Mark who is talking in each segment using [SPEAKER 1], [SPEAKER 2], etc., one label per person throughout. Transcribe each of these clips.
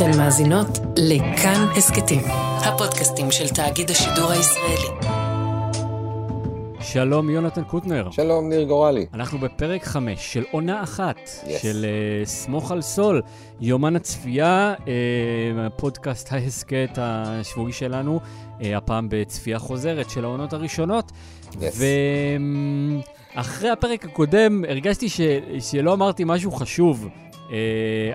[SPEAKER 1] אתן מאזינות לכאן הסכתים, הפודקאסטים של תאגיד השידור הישראלי.
[SPEAKER 2] שלום יונתן קוטנר.
[SPEAKER 3] שלום ניר גורלי.
[SPEAKER 2] אנחנו בפרק 5 של עונה אחת
[SPEAKER 3] Yes.
[SPEAKER 2] של uh, סמוך על סול, יומן הצפייה, uh, הפודקאסט ההסכת השבועי שלנו, uh, הפעם בצפייה חוזרת של העונות הראשונות.
[SPEAKER 3] Yes.
[SPEAKER 2] ואחרי הפרק הקודם הרגשתי ש... שלא אמרתי משהו חשוב. Uh,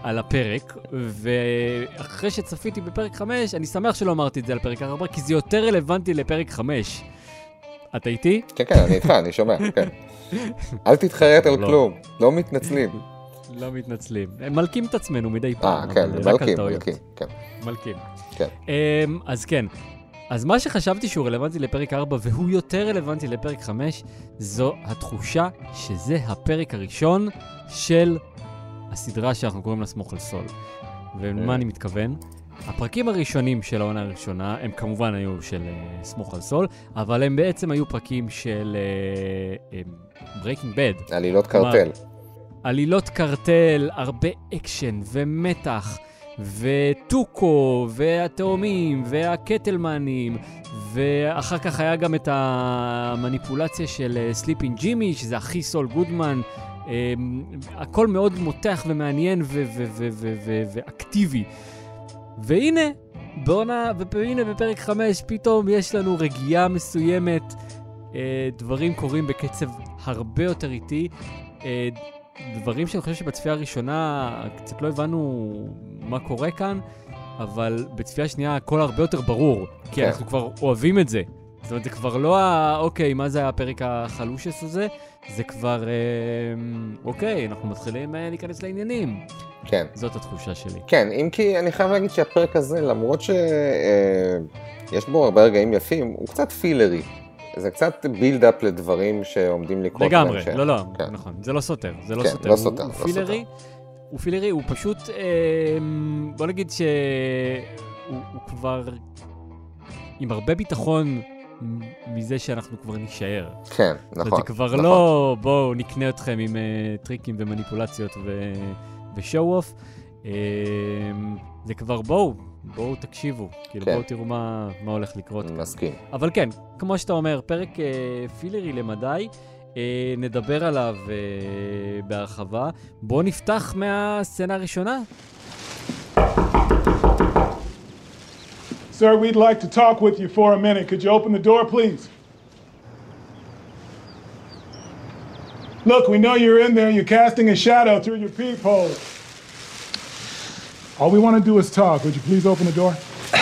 [SPEAKER 2] על הפרק, ואחרי שצפיתי בפרק 5, אני שמח שלא אמרתי את זה על פרק 4, כי זה יותר רלוונטי לפרק 5. אתה איתי?
[SPEAKER 3] כן, כן, אני איתך, אני שומע, כן. אל תתחרט על
[SPEAKER 2] לא.
[SPEAKER 3] כלום, לא מתנצלים.
[SPEAKER 2] לא מתנצלים. מלקים את עצמנו מדי פעם.
[SPEAKER 3] אה, כן,
[SPEAKER 2] טעויות.
[SPEAKER 3] מלכים, כן.
[SPEAKER 2] מלקים.
[SPEAKER 3] כן.
[SPEAKER 2] אמ, אז כן, אז מה שחשבתי שהוא רלוונטי לפרק 4 והוא יותר רלוונטי לפרק 5, זו התחושה שזה הפרק הראשון של הסדרה שאנחנו קוראים לה סמוך על סול. ולמה
[SPEAKER 3] אה.
[SPEAKER 2] אני מתכוון? הפרקים הראשונים של העונה הראשונה, הם כמובן היו של uh, סמוך על סול, אבל הם בעצם היו פרקים של Breaking Bad.
[SPEAKER 3] עלילות קרטל.
[SPEAKER 2] עלילות קרטל, הרבה אקשן ומתח, וטוקו, והתאומים, והקטלמנים, ואחר כך היה גם את המניפולציה של Slipping Jimmy, שזה הכי סול גודמן. אמ, הכל מאוד מותח ומעניין ואקטיבי. והנה, בעונה, והנה בפרק 5 פתאום יש לנו רגיעה מסוימת, אה, דברים קורים בקצב הרבה יותר איטי. אה, דברים שאני חושב שבצפייה הראשונה קצת לא הבנו מה קורה כאן, אבל בצפייה שנייה הכל הרבה יותר ברור, כי
[SPEAKER 3] כן.
[SPEAKER 2] אנחנו כבר אוהבים את זה. זאת אומרת, זה כבר לא ה... אוקיי, מה זה הפרק החלושס הזה? זה כבר... אה, אוקיי, אנחנו מתחילים אה, להיכנס לעניינים.
[SPEAKER 3] כן.
[SPEAKER 2] זאת התחושה שלי.
[SPEAKER 3] כן, אם כי אני חייב להגיד שהפרק הזה, למרות שיש בו הרבה רגעים יפים, הוא קצת פילרי. זה קצת בילדאפ לדברים שעומדים לקרות.
[SPEAKER 2] לגמרי. לא, לא,
[SPEAKER 3] כן.
[SPEAKER 2] נכון, זה לא סותר, זה לא
[SPEAKER 3] כן,
[SPEAKER 2] סותר.
[SPEAKER 3] לא
[SPEAKER 2] הוא-
[SPEAKER 3] סותר,
[SPEAKER 2] הוא
[SPEAKER 3] לא
[SPEAKER 2] פילרי, הוא פילרי, הוא פשוט, אה, בוא נגיד שהוא הוא כבר עם הרבה ביטחון מזה שאנחנו כבר נישאר.
[SPEAKER 3] כן, נכון.
[SPEAKER 2] זה כבר
[SPEAKER 3] נכון.
[SPEAKER 2] לא, בואו נקנה אתכם עם אה, טריקים ומניפולציות ו- ושואו אוף. אה, זה כבר בואו, בואו תקשיבו, כאילו
[SPEAKER 3] כן.
[SPEAKER 2] בואו תראו מה, מה הולך לקרות. כאן.
[SPEAKER 3] מסכים.
[SPEAKER 2] אבל כן, כמו שאתה אומר, פרק אה, פילרי למדי, אה, נדבר עליו אה, בהרחבה. בואו נפתח מהסצנה הראשונה.
[SPEAKER 4] Sir, we'd like to talk with you for a minute. Could you open the door, please? Look, we know you're in there. You're casting a shadow through your peephole. All we want to do is talk. Would you please open the door?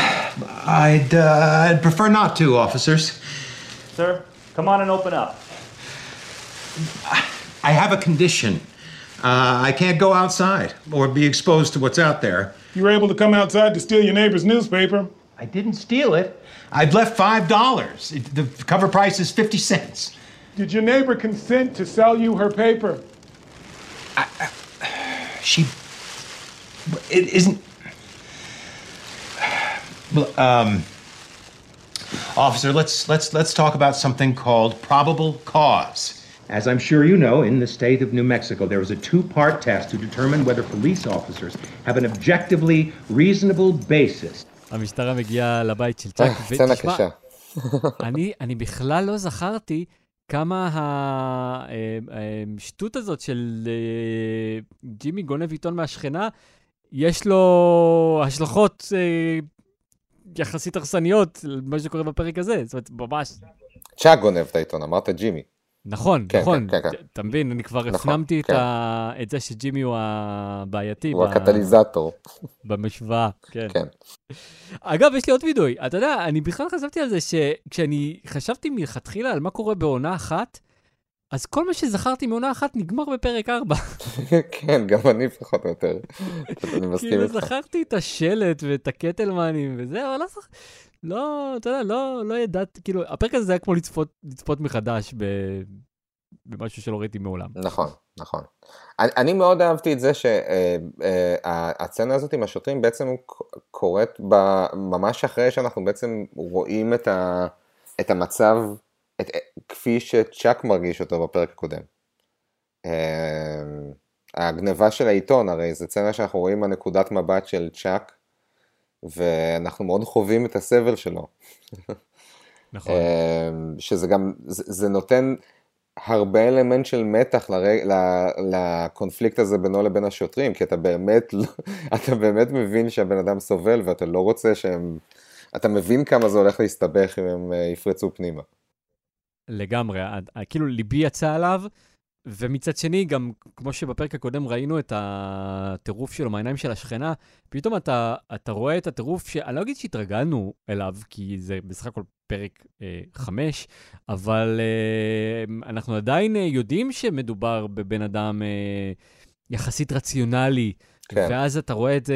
[SPEAKER 5] I'd, uh, I'd prefer not to, officers.
[SPEAKER 6] Sir, come on and open up.
[SPEAKER 5] I have a condition. Uh, I can't go outside or be exposed to what's out there.
[SPEAKER 4] You were able to come outside to steal your neighbor's newspaper.
[SPEAKER 5] I didn't steal it. I've left five dollars. The cover price is fifty cents.
[SPEAKER 4] Did your neighbor consent to sell you her paper? I.
[SPEAKER 5] She. It isn't. Well, um, officer, let's let's let's talk about something called probable cause. As I'm sure you know, in the state of New Mexico, there is a two-part test to determine whether police officers have an objectively reasonable basis
[SPEAKER 2] המשטרה מגיעה לבית של צ'אק,
[SPEAKER 3] אה, סצנה
[SPEAKER 2] ותשמע,
[SPEAKER 3] קשה.
[SPEAKER 2] אני, אני בכלל לא זכרתי כמה השטות הזאת של אה, ג'ימי גונב עיתון מהשכנה, יש לו השלכות אה, יחסית הרסניות למה שקורה בפרק הזה. זאת אומרת, ממש,
[SPEAKER 3] צ'אק גונב את העיתון, אמרת ג'ימי.
[SPEAKER 2] נכון,
[SPEAKER 3] כן,
[SPEAKER 2] נכון.
[SPEAKER 3] כן, כן, כן.
[SPEAKER 2] אתה מבין, אני כבר
[SPEAKER 3] נכון,
[SPEAKER 2] הפנמתי את
[SPEAKER 3] כן.
[SPEAKER 2] ה- את זה שג'ימי הוא הבעייתי
[SPEAKER 3] הוא
[SPEAKER 2] ב-
[SPEAKER 3] הקטליזטור.
[SPEAKER 2] במשוואה. כן.
[SPEAKER 3] כן.
[SPEAKER 2] אגב, יש לי עוד וידוי. אתה יודע, אני בכלל חשבתי על זה שכשאני חשבתי מלכתחילה על מה קורה בעונה אחת, אז כל מה שזכרתי מעונה אחת נגמר בפרק 4.
[SPEAKER 3] כן, גם אני פחות או יותר. אני מסכים
[SPEAKER 2] כאילו,
[SPEAKER 3] איתך.
[SPEAKER 2] זכרתי את השלט ואת הקטלמנים וזה, אבל לא זכ... לא, אתה יודע, לא, לא ידעתי, כאילו, הפרק הזה היה כמו לצפות, לצפות מחדש ב... במשהו שלא ראיתי מעולם.
[SPEAKER 3] נכון, נכון. אני, אני מאוד אהבתי את זה שהסצנה הזאת עם השוטרים בעצם קורית ב- ממש אחרי שאנחנו בעצם רואים את, ה, את המצב, את, כפי שצ'אק מרגיש אותו בפרק הקודם. אה, הגניבה של העיתון, הרי זו סצנה שאנחנו רואים מהנקודת מבט של צ'אק, ואנחנו מאוד חווים את הסבל שלו.
[SPEAKER 2] נכון.
[SPEAKER 3] אמ, שזה גם, זה, זה נותן הרבה אלמנט של מתח לרג, ל, לקונפליקט הזה בינו לבין השוטרים, כי אתה באמת, לא- אתה באמת מבין שהבן אדם סובל ואתה לא רוצה שהם, אתה מבין כמה זה הולך להסתבך אם הם אה, יפרצו פנימה.
[SPEAKER 2] לגמרי, ה- ה- כאילו ליבי יצא עליו, ומצד שני, גם כמו שבפרק הקודם ראינו את הטירוף שלו מהעיניים של השכנה, פתאום אתה, אתה רואה את הטירוף שאני לא אגיד שהתרגלנו אליו, כי זה בסך הכל פרק אה, חמש, אבל אה, אנחנו עדיין אה, יודעים שמדובר בבן אדם אה, יחסית רציונלי.
[SPEAKER 3] כן.
[SPEAKER 2] ואז אתה רואה את זה,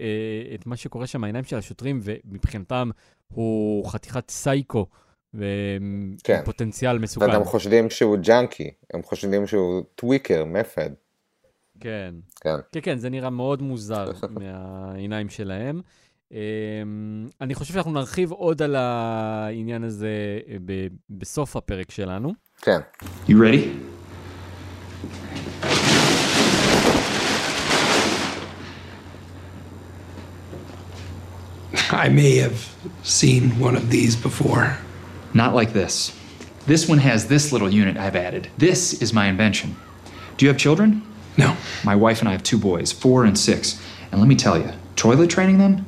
[SPEAKER 2] אה, את מה שקורה שם מהעיניים של השוטרים, ומבחינתם הוא חתיכת סייקו,
[SPEAKER 3] כן.
[SPEAKER 2] ופוטנציאל מסוכן.
[SPEAKER 3] וגם חושדים שהוא ג'אנקי, הם חושדים שהוא טוויקר, מפד.
[SPEAKER 2] כן.
[SPEAKER 3] כן.
[SPEAKER 2] כן, כן, זה נראה מאוד מוזר מהעיניים שלהם. אמ, אני חושב שאנחנו נרחיב עוד על העניין הזה אה, ב- בסוף הפרק שלנו.
[SPEAKER 3] כן.
[SPEAKER 7] You ready?
[SPEAKER 8] I may have seen one of these before.
[SPEAKER 7] Not like this. This one has this little unit I've added. This is my invention. Do you have children?
[SPEAKER 8] No.
[SPEAKER 7] My wife and I have two boys, four and six. And let me tell you, toilet training them?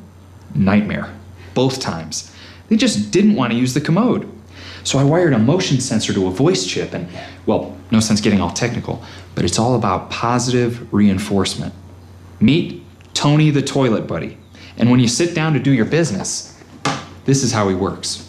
[SPEAKER 7] Nightmare. Both times. They just didn't want to use the commode. So I wired a motion sensor to a voice chip, and, well, no sense getting all technical, but it's all about positive reinforcement. Meet Tony the Toilet Buddy. And when you sit down to do your business, this is how he works.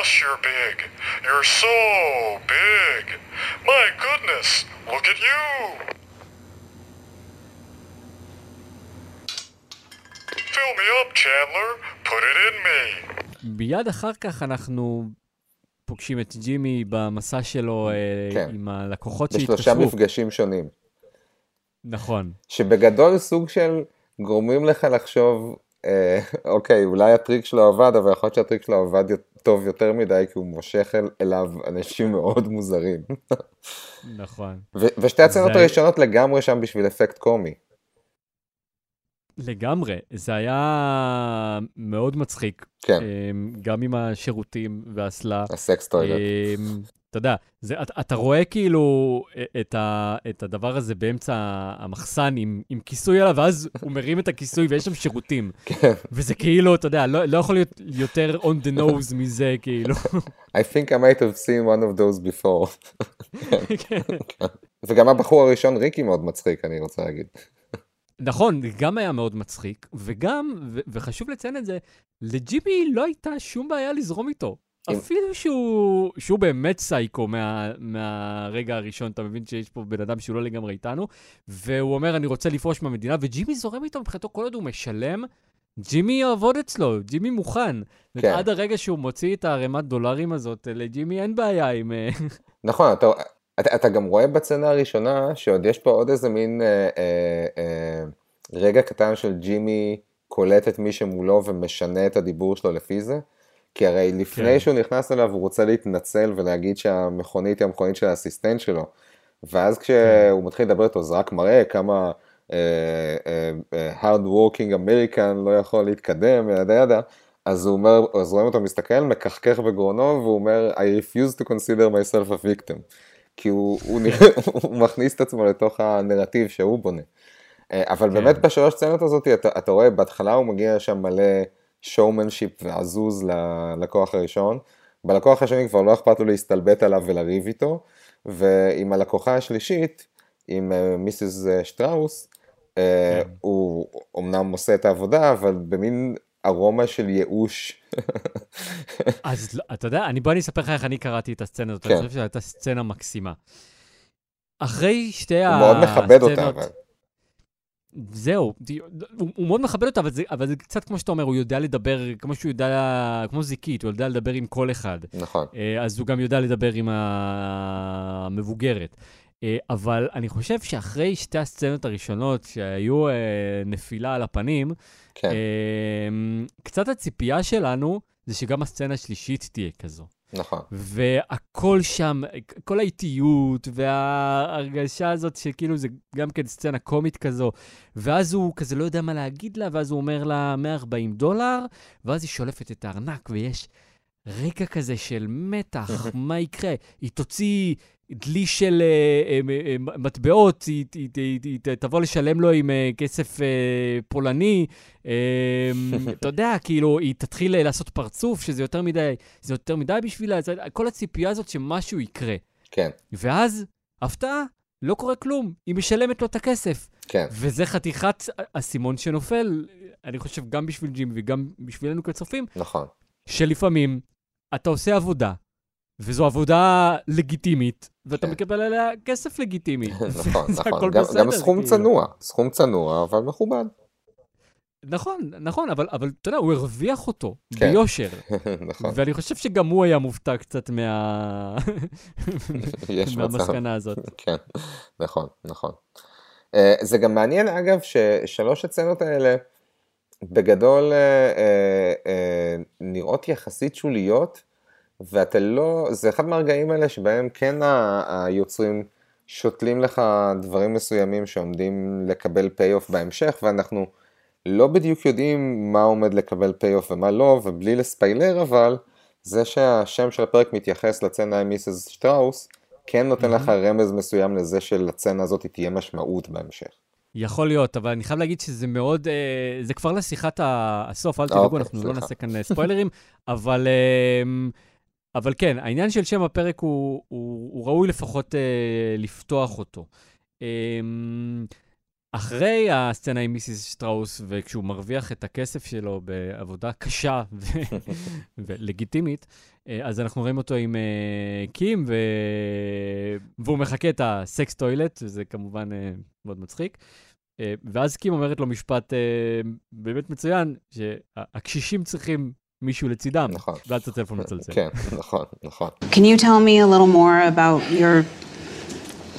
[SPEAKER 9] Gosh, you're big. You're so big. My goodness, look at you. Fill me up, Chandler. Put it in me.
[SPEAKER 2] מיד אחר כך אנחנו פוגשים את ג'ימי במסע שלו אה,
[SPEAKER 3] כן.
[SPEAKER 2] עם הלקוחות
[SPEAKER 3] בשלושה
[SPEAKER 2] שהתקשרו.
[SPEAKER 3] מפגשים שונים.
[SPEAKER 2] נכון.
[SPEAKER 3] שבגדול סוג של גורמים לך לחשוב, אה, אוקיי, אולי הטריק שלו עבד, אבל יכול להיות שהטריק שלו עבד טוב יותר מדי, כי הוא מושך אל, אליו אנשים מאוד מוזרים.
[SPEAKER 2] נכון.
[SPEAKER 3] ו- ושתי הצנות
[SPEAKER 2] זה-
[SPEAKER 3] הראשונות לגמרי שם בשביל אפקט קומי.
[SPEAKER 2] לגמרי. זה היה מאוד מצחיק.
[SPEAKER 3] כן,
[SPEAKER 2] אמ, גם עם השירותים והאסלה.
[SPEAKER 3] הסקס טוילט.
[SPEAKER 2] אתה יודע, זה, אתה, אתה רואה כאילו את, ה, את הדבר הזה באמצע המחסן עם, עם כיסוי עליו, ואז הוא מרים את הכיסוי ויש שם שירותים.
[SPEAKER 3] כן.
[SPEAKER 2] וזה כאילו, אתה יודע, לא, לא יכול להיות יותר on the nose מזה, כאילו.
[SPEAKER 3] I think I might have seen one of those before.
[SPEAKER 2] כן.
[SPEAKER 3] וגם הבחור הראשון, ריקי, מאוד מצחיק, אני רוצה להגיד.
[SPEAKER 2] נכון, גם היה מאוד מצחיק, וגם, ו- וחשוב לציין את זה, לג'ימי לא הייתה שום בעיה לזרום איתו. אפילו שהוא, שהוא באמת סייקו מה, מהרגע הראשון, אתה מבין שיש פה בן אדם שהוא לא לגמרי איתנו, והוא אומר, אני רוצה לפרוש מהמדינה, וג'ימי זורם איתו מבחינתו כל עוד הוא משלם. ג'ימי יעבוד אצלו, ג'ימי מוכן.
[SPEAKER 3] כן.
[SPEAKER 2] עד הרגע שהוא מוציא את הערימת דולרים הזאת, לג'ימי אין בעיה עם... אה,
[SPEAKER 3] נכון, אתה, אתה, אתה גם רואה בצנה הראשונה שעוד יש פה עוד איזה מין אה, אה, אה, רגע קטן של ג'ימי קולט את מי שמולו ומשנה את הדיבור שלו לפי זה. כי הרי לפני
[SPEAKER 2] כן.
[SPEAKER 3] שהוא נכנס אליו הוא רוצה להתנצל ולהגיד שהמכונית היא המכונית של האסיסטנט שלו. ואז כשהוא מתחיל לדבר איתו זה רק מראה כמה אה, אה, אה, hard working American לא יכול להתקדם ידה ידה. אז הוא אומר, אז רואים אותו מסתכל, מכחכך בגרונו, והוא אומר, I refuse to consider myself a victim. כי הוא, הוא, הוא מכניס את עצמו לתוך הנרטיב שהוא בונה. אה, אבל
[SPEAKER 2] כן.
[SPEAKER 3] באמת בשלוש סצנות הזאת, אתה, אתה רואה, בהתחלה הוא מגיע שם מלא showmanship ועזוז ללקוח הראשון, בלקוח השני כבר לא אכפת לו להסתלבט עליו ולריב איתו, ועם הלקוחה השלישית, עם אה, מיסיס אה, שטראוס, אה,
[SPEAKER 2] כן.
[SPEAKER 3] הוא אמנם עושה את העבודה, אבל במין ארומה של ייאוש.
[SPEAKER 2] אז לא- אתה יודע, אני, בוא אני אספר לך איך אני קראתי את הסצנה הזאת,
[SPEAKER 3] כן.
[SPEAKER 2] אני חושב שזו הייתה סצנה מקסימה. אחרי שתי
[SPEAKER 3] הוא מאוד מכבד אותה,
[SPEAKER 2] הסצנות-
[SPEAKER 3] אבל.
[SPEAKER 2] זהו, הוא, הוא מאוד מכבד אותה, אבל זה, אבל זה קצת כמו שאתה אומר, הוא יודע לדבר, כמו שהוא יודע, כמו זיקית, הוא יודע לדבר עם כל אחד.
[SPEAKER 3] נכון.
[SPEAKER 2] אה, אז הוא גם יודע לדבר עם המבוגרת. אה, אבל אני חושב שאחרי שתי הסצנות הראשונות, שהיו אה, נפילה על הפנים,
[SPEAKER 3] כן.
[SPEAKER 2] קצת הציפייה שלנו זה שגם הסצנה השלישית תהיה כזו.
[SPEAKER 3] נכון.
[SPEAKER 2] והכל שם, כל האיטיות וההרגשה הזאת שכאילו זה גם כן סצנה קומית כזו, ואז הוא כזה לא יודע מה להגיד לה, ואז הוא אומר לה 140 דולר, ואז היא שולפת את הארנק ויש רגע כזה של מתח, מה יקרה? היא תוציא דלי של אה, אה, אה, מטבעות, היא, תבוא לשלם לו עם כסף פולני, אתה יודע, כאילו, היא תתחיל לעשות פרצוף, שזה יותר מדי, זה יותר מדי בשבילה, כל הציפייה הזאת שמשהו יקרה.
[SPEAKER 3] כן.
[SPEAKER 2] ואז, הפתעה, לא קורה כלום, היא משלמת לו את הכסף.
[SPEAKER 3] כן.
[SPEAKER 2] וזה חתיכת אסימון שנופל, אני חושב, גם בשביל ג'ימי וגם בשבילנו כצופים,
[SPEAKER 3] נכון.
[SPEAKER 2] שלפעמים אתה עושה עבודה, וזו עבודה לגיטימית, ואתה
[SPEAKER 3] כן.
[SPEAKER 2] מקבל עליה כסף לגיטימי.
[SPEAKER 3] נכון, נכון. גם-
[SPEAKER 2] בסדר,
[SPEAKER 3] גם סכום
[SPEAKER 2] כאילו.
[SPEAKER 3] צנוע, סכום צנוע, אבל מכובד.
[SPEAKER 2] נכון, נכון, אבל, אבל אתה יודע, הוא הרוויח אותו
[SPEAKER 3] כן.
[SPEAKER 2] ביושר.
[SPEAKER 3] נכון.
[SPEAKER 2] ואני חושב שגם הוא היה מופתע קצת מה... מהמסקנה הזאת.
[SPEAKER 3] כן, נכון, נכון. אה, זה גם מעניין אגב ששלוש הסצנות האלה בגדול אה, אה, אה, נראות יחסית שוליות ואתה לא, זה אחד מהרגעים האלה שבהם כן ה- היוצרים שותלים לך דברים מסוימים שעומדים לקבל payoff בהמשך ואנחנו לא בדיוק יודעים מה עומד לקבל payoff ומה לא ובלי לספיילר אבל זה שהשם של הפרק מתייחס לסצנה עם Mrs. שטראוס כן נותן לך רמז מסוים לזה שלסצנה הזאת תהיה משמעות בהמשך.
[SPEAKER 2] יכול להיות, אבל אני חייב להגיד שזה מאוד, אה, זה כבר לשיחת הסוף, אל תדאגו,
[SPEAKER 3] אוקיי,
[SPEAKER 2] אנחנו לא
[SPEAKER 3] סליחה.
[SPEAKER 2] נעשה כאן ספוילרים, אבל, אה, אבל כן, העניין של שם הפרק הוא, הוא, הוא ראוי לפחות אה, לפתוח אותו. אה, אחרי הסצנה עם מיסיס שטראוס, וכשהוא מרוויח את הכסף שלו בעבודה קשה ו- ולגיטימית, אה, אז אנחנו רואים אותו עם אה, קים, ו... והוא מחקה את הסקס טוילט, וזה כמובן אה, מאוד מצחיק. אה, ואז קים אומרת לו משפט אה, באמת מצוין, שהקשישים צריכים מישהו לצידם,
[SPEAKER 3] נכון.
[SPEAKER 2] ואז הטלפון מצלצל.
[SPEAKER 3] כן, נכון, נכון.
[SPEAKER 10] Can you tell me a little more about your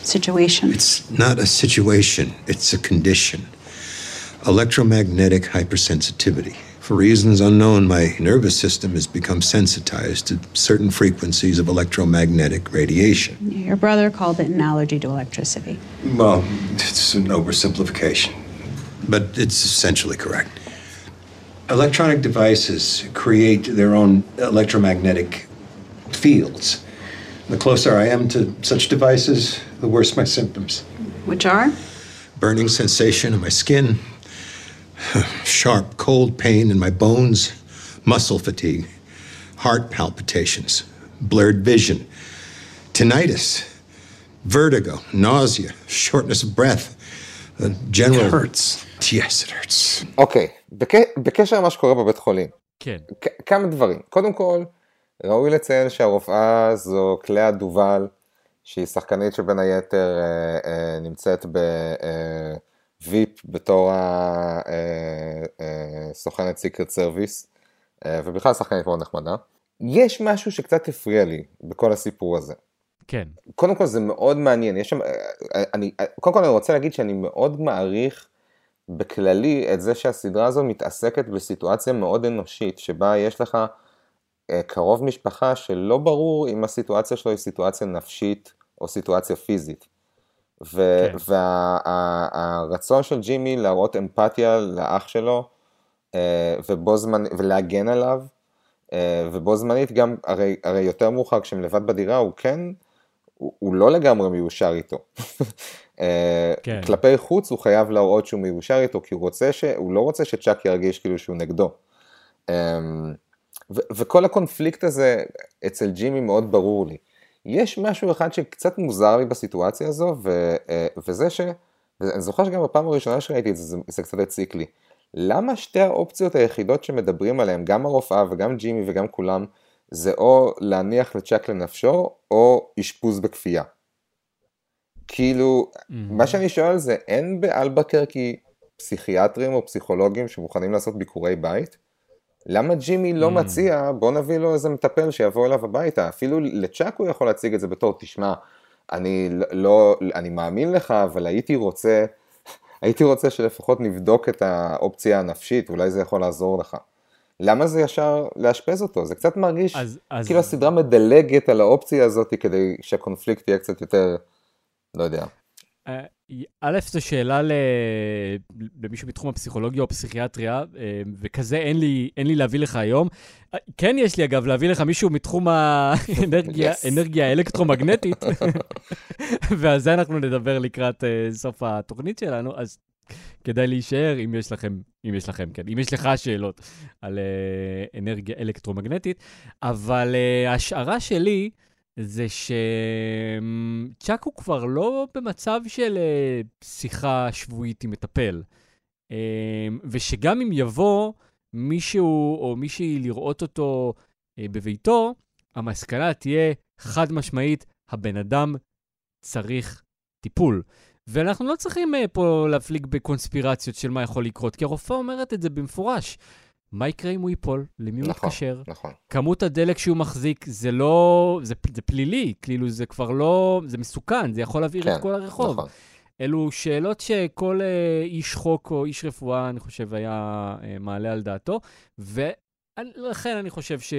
[SPEAKER 10] situation?
[SPEAKER 11] It's not a situation, it's a condition. Electromagnetic hypersensitivity. For reasons unknown, my nervous system has become sensitized to certain frequencies of electromagnetic radiation.
[SPEAKER 10] Your brother called it an allergy to electricity.
[SPEAKER 11] Well, it's an oversimplification, but it's essentially correct. Electronic devices create their own electromagnetic fields. The closer I am to such devices, the worse my symptoms.
[SPEAKER 10] Which are?
[SPEAKER 11] burning sensation in my skin, sharp cold pain in my bones, muscle fatigue, heart palpitations, blurred vision, tinnitus, vertigo, nausea, shortness of breath, a general.
[SPEAKER 8] It hurts.
[SPEAKER 11] Yes, it hurts.
[SPEAKER 3] אוקיי, בק- בקשר למה שקורה בבית חולים,
[SPEAKER 2] כן.
[SPEAKER 3] כ- כמה דברים. קודם כל, ראוי לציין שהרופאה זו קלאה דובל, שהיא שחקנית שבין היתר אה, אה, נמצאת בוויפ בתור הסוכנת Secret Service, ובכלל שחקנית מאוד נחמדה. יש משהו שקצת הפריע לי בכל הסיפור הזה.
[SPEAKER 2] כן.
[SPEAKER 3] קודם כל זה מאוד מעניין, יש שם, אני, קודם כל אני רוצה להגיד שאני מאוד מעריך בכללי את זה שהסדרה הזו מתעסקת בסיטואציה מאוד אנושית, שבה יש לך אה, קרוב משפחה שלא ברור אם הסיטואציה שלו היא סיטואציה נפשית או סיטואציה פיזית.
[SPEAKER 2] כן.
[SPEAKER 3] והרצון של ג'ימי להראות אמפתיה לאח שלו, אה, ובו זמן, ולהגן עליו, אה, ובו זמנית גם, הרי, הרי יותר מאוחר כשהם לבד בדירה, הוא כן, הוא, הוא לא לגמרי מיושר איתו. אה,
[SPEAKER 2] כן.
[SPEAKER 3] כלפי חוץ הוא חייב להראות שהוא מיושר איתו, כי הוא רוצה ש... הוא לא רוצה שצ'אק ירגיש כאילו שהוא נגדו. אמ, ו- וכל הקונפליקט הזה אצל ג'ימי מאוד ברור לי. יש משהו אחד שקצת מוזר לי בסיטואציה הזו, ו- אה, וזה ש... ואני זוכר שגם בפעם הראשונה שראיתי את זה, זה, זה קצת הציק לי. למה שתי האופציות היחידות שמדברים עליהן, גם הרופאה וגם ג'ימי וגם כולם, זה או להניח לצ'אק לנפשו, או אשפוז בכפייה. כאילו, מה שאני שואל זה, אין באלבקרקי פסיכיאטרים או פסיכולוגים שמוכנים לעשות ביקורי בית? למה ג'ימי לא מציע, בוא נביא לו איזה מטפל שיבוא אליו הביתה? אפילו לצ'אק הוא יכול להציג את זה בתור, תשמע, אני לא, אני מאמין לך, אבל הייתי רוצה, הייתי רוצה שלפחות נבדוק את האופציה הנפשית, אולי זה יכול לעזור לך. למה זה ישר לאשפז אותו? זה קצת מרגיש
[SPEAKER 2] אז- אז-
[SPEAKER 3] כאילו הסדרה מדלגת על האופציה הזאת כדי שהקונפליקט יהיה קצת יותר, לא יודע.
[SPEAKER 2] אה, א', זו שאלה ל... למישהו בתחום הפסיכולוגיה או הפסיכיאטריה, אה, וכזה אין לי, אין לי להביא לך היום. אה, כן יש לי, אגב, להביא לך מישהו מתחום האנרגיה
[SPEAKER 3] Yes.
[SPEAKER 2] האלקטרומגנטית, ועל זה אנחנו נדבר לקראת סוף התוכנית שלנו, אז כדאי להישאר אם יש לכם, אם יש לכם, כן, אם יש לך שאלות על אה, אנרגיה אלקטרומגנטית. אבל אה, ההשערה שלי זה שצ'אק הוא כבר לא במצב של אה, שיחה שבועית עם מטפל. אה, ושגם אם יבוא מישהו או מישהי לראות אותו אה, בביתו, המסקנה תהיה חד משמעית, הבן אדם צריך טיפול. ואנחנו לא צריכים אה, פה להפליג בקונספירציות של מה יכול לקרות, כי הרופאה אומרת את זה במפורש. מה יקרה אם הוא ייפול? למי הוא
[SPEAKER 3] נכון,
[SPEAKER 2] יתקשר?
[SPEAKER 3] נכון.
[SPEAKER 2] כמות הדלק שהוא מחזיק זה לא, זה, זה פלילי, כאילו זה כבר לא, זה מסוכן, זה יכול להבעיר
[SPEAKER 3] כן,
[SPEAKER 2] את כל הרחוב.
[SPEAKER 3] נכון.
[SPEAKER 2] אלו שאלות שכל אה, איש חוק או איש רפואה, אני חושב, היה אה, מעלה על דעתו, ולכן אני חושב ש,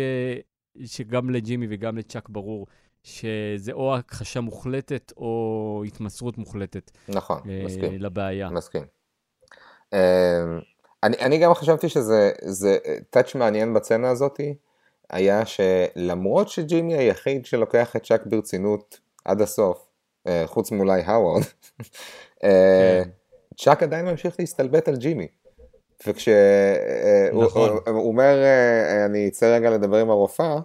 [SPEAKER 2] שגם לג'ימי וגם לצ'אק ברור שזה או הכחשה מוחלטת או התמסרות מוחלטת
[SPEAKER 3] נכון,
[SPEAKER 2] אה,
[SPEAKER 3] מסכים.
[SPEAKER 2] לבעיה.
[SPEAKER 3] מסכים. אה, אני, אני גם חשבתי שזה זה טאץ' מעניין בצנה הזאתי, היה שלמרות שג'ימי היחיד שלוקח את צ'אק ברצינות עד הסוף, אה, חוץ מאולי האוורד, אה, צ'אק עדיין ממשיך להסתלבט על ג'ימי. וכשהוא
[SPEAKER 2] נכון.
[SPEAKER 3] הוא אומר, אה, אני אצא רגע לדבר עם הרופאה,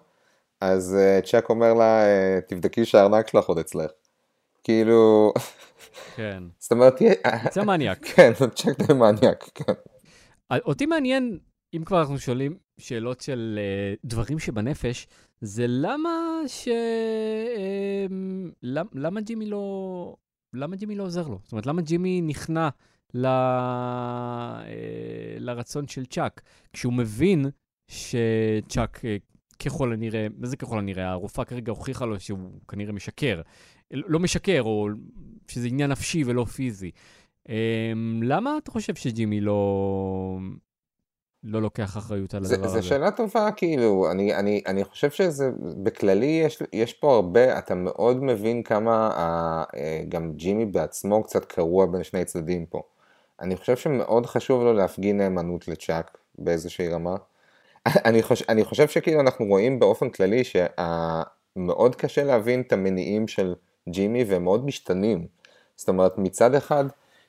[SPEAKER 3] אז אה, צ'אק אומר לה, אה, תבדקי שהארנק שלך עוד אצלך. כאילו,
[SPEAKER 2] כן.
[SPEAKER 3] זאת אומרת,
[SPEAKER 2] זה מניאק.
[SPEAKER 3] כן, צ'אק די מניאק, כן.
[SPEAKER 2] אה, אותי מעניין, אם כבר אנחנו שואלים שאלות של דברים שבנפש, זה למה ש... למה, ג'ימי לא... למה ג'ימי לא עוזר לו? זאת אומרת, למה ג'ימי נכנע ל... לרצון של צ'אק? כשהוא מבין שצ'אק, ככל הנראה, מה זה ככל הנראה? הרופאה כרגע הוכיחה לו שהוא כנראה משקר. לא משקר, או שזה עניין נפשי ולא פיזי. Um, למה אתה חושב שג'ימי לא, לא לוקח אחריות על הדבר
[SPEAKER 3] זו
[SPEAKER 2] הזה?
[SPEAKER 3] שאלה טובה, כאילו, אני, אני, אני חושב שזה, בכללי יש, יש פה הרבה, אתה מאוד מבין כמה ה, אה, גם ג'ימי בעצמו קצת קרוע בין שני צדדים פה. אני חושב שמאוד חשוב לו להפגין נאמנות לצ'אק באיזושהי רמה. אני חושב, אני חושב שכאילו אנחנו רואים באופן כללי שמאוד קשה להבין את המניעים של ג'ימי והם מאוד משתנים. זאת אומרת, מצד אחד,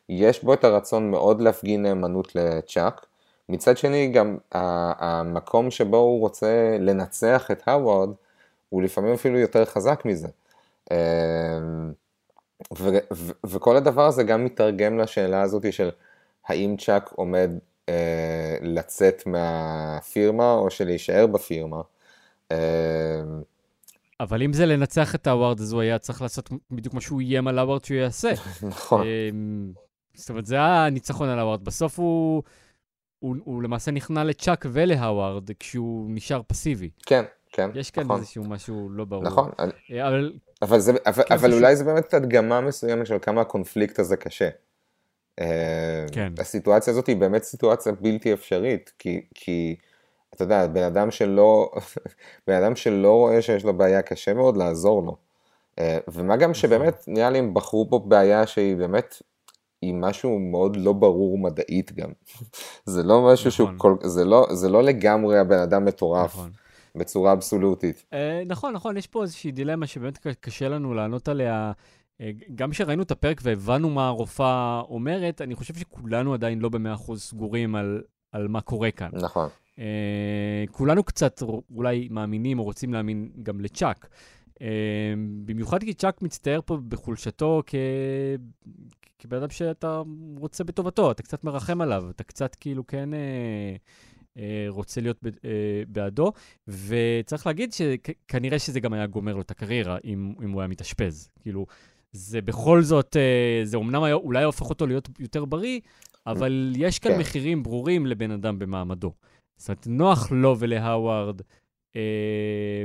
[SPEAKER 3] יש בו את הרצון מאוד להפגין נאמנות לצ'אק, מצד שני גם המקום שבו הוא רוצה לנצח את האוורד, הוא לפעמים אפילו יותר חזק מזה. ו- ו- וכל הדבר הזה גם מתרגם לשאלה הזאת של האם צ'אק עומד אה, לצאת מהפירמה או שלהישאר בפירמה. אה,
[SPEAKER 2] אבל אם זה לנצח את האווארד, אז הוא היה צריך לעשות בדיוק מה שהוא איים על האווארד שהוא יעשה.
[SPEAKER 3] נכון.
[SPEAKER 2] אמ, זאת אומרת, זה הניצחון על האווארד. בסוף הוא, הוא, הוא למעשה נכנע לצ'אק ולהאווארד כשהוא נשאר פסיבי.
[SPEAKER 3] כן, כן,
[SPEAKER 2] יש כאן
[SPEAKER 3] נכון.
[SPEAKER 2] איזשהו משהו לא ברור.
[SPEAKER 3] נכון.
[SPEAKER 2] אה, אבל
[SPEAKER 3] אבל, זה, אבל,
[SPEAKER 2] כן,
[SPEAKER 3] אבל. אולי זה באמת הדגמה מסוימת של כמה הקונפליקט הזה קשה. אה,
[SPEAKER 2] כן.
[SPEAKER 3] הסיטואציה הזאת היא באמת סיטואציה בלתי אפשרית, כי, כי אתה יודע, בן אדם שלא, בן אדם שלא רואה שיש לו בעיה, קשה מאוד לעזור לו. אה, ומה גם שבאמת, נראה לי הם בחרו פה בעיה שהיא באמת, היא משהו מאוד לא ברור מדעית גם. זה לא משהו שהוא כל, זה לא, זה לא לגמרי הבן אדם מטורף,
[SPEAKER 2] נכון.
[SPEAKER 3] בצורה אבסולוטית.
[SPEAKER 2] אה, נכון, נכון, יש פה איזושהי דילמה שבאמת קשה לנו לענות עליה. אה, גם כשראינו את הפרק והבנו מה הרופאה אומרת, אני חושב שכולנו עדיין לא במאה אחוז סגורים על, על מה קורה כאן.
[SPEAKER 3] נכון.
[SPEAKER 2] אה, כולנו קצת אולי מאמינים או רוצים להאמין גם לצ'אק. אה, במיוחד כי צ'אק מצטייר פה בחולשתו כ... כבן אדם שאתה רוצה בטובתו, אתה קצת מרחם עליו, אתה קצת כאילו כן אה, אה, רוצה להיות ב, אה, בעדו, וצריך להגיד שכנראה שזה גם היה גומר לו את הקריירה אם, אם הוא היה מתאשפז. כאילו, זה בכל זאת, אה, זה אמנם היה, אולי הופך אותו להיות יותר בריא, אבל יש כאן
[SPEAKER 3] כן.
[SPEAKER 2] מחירים ברורים לבן אדם במעמדו. זאת אומרת, נוח לו ולהאווארד אה,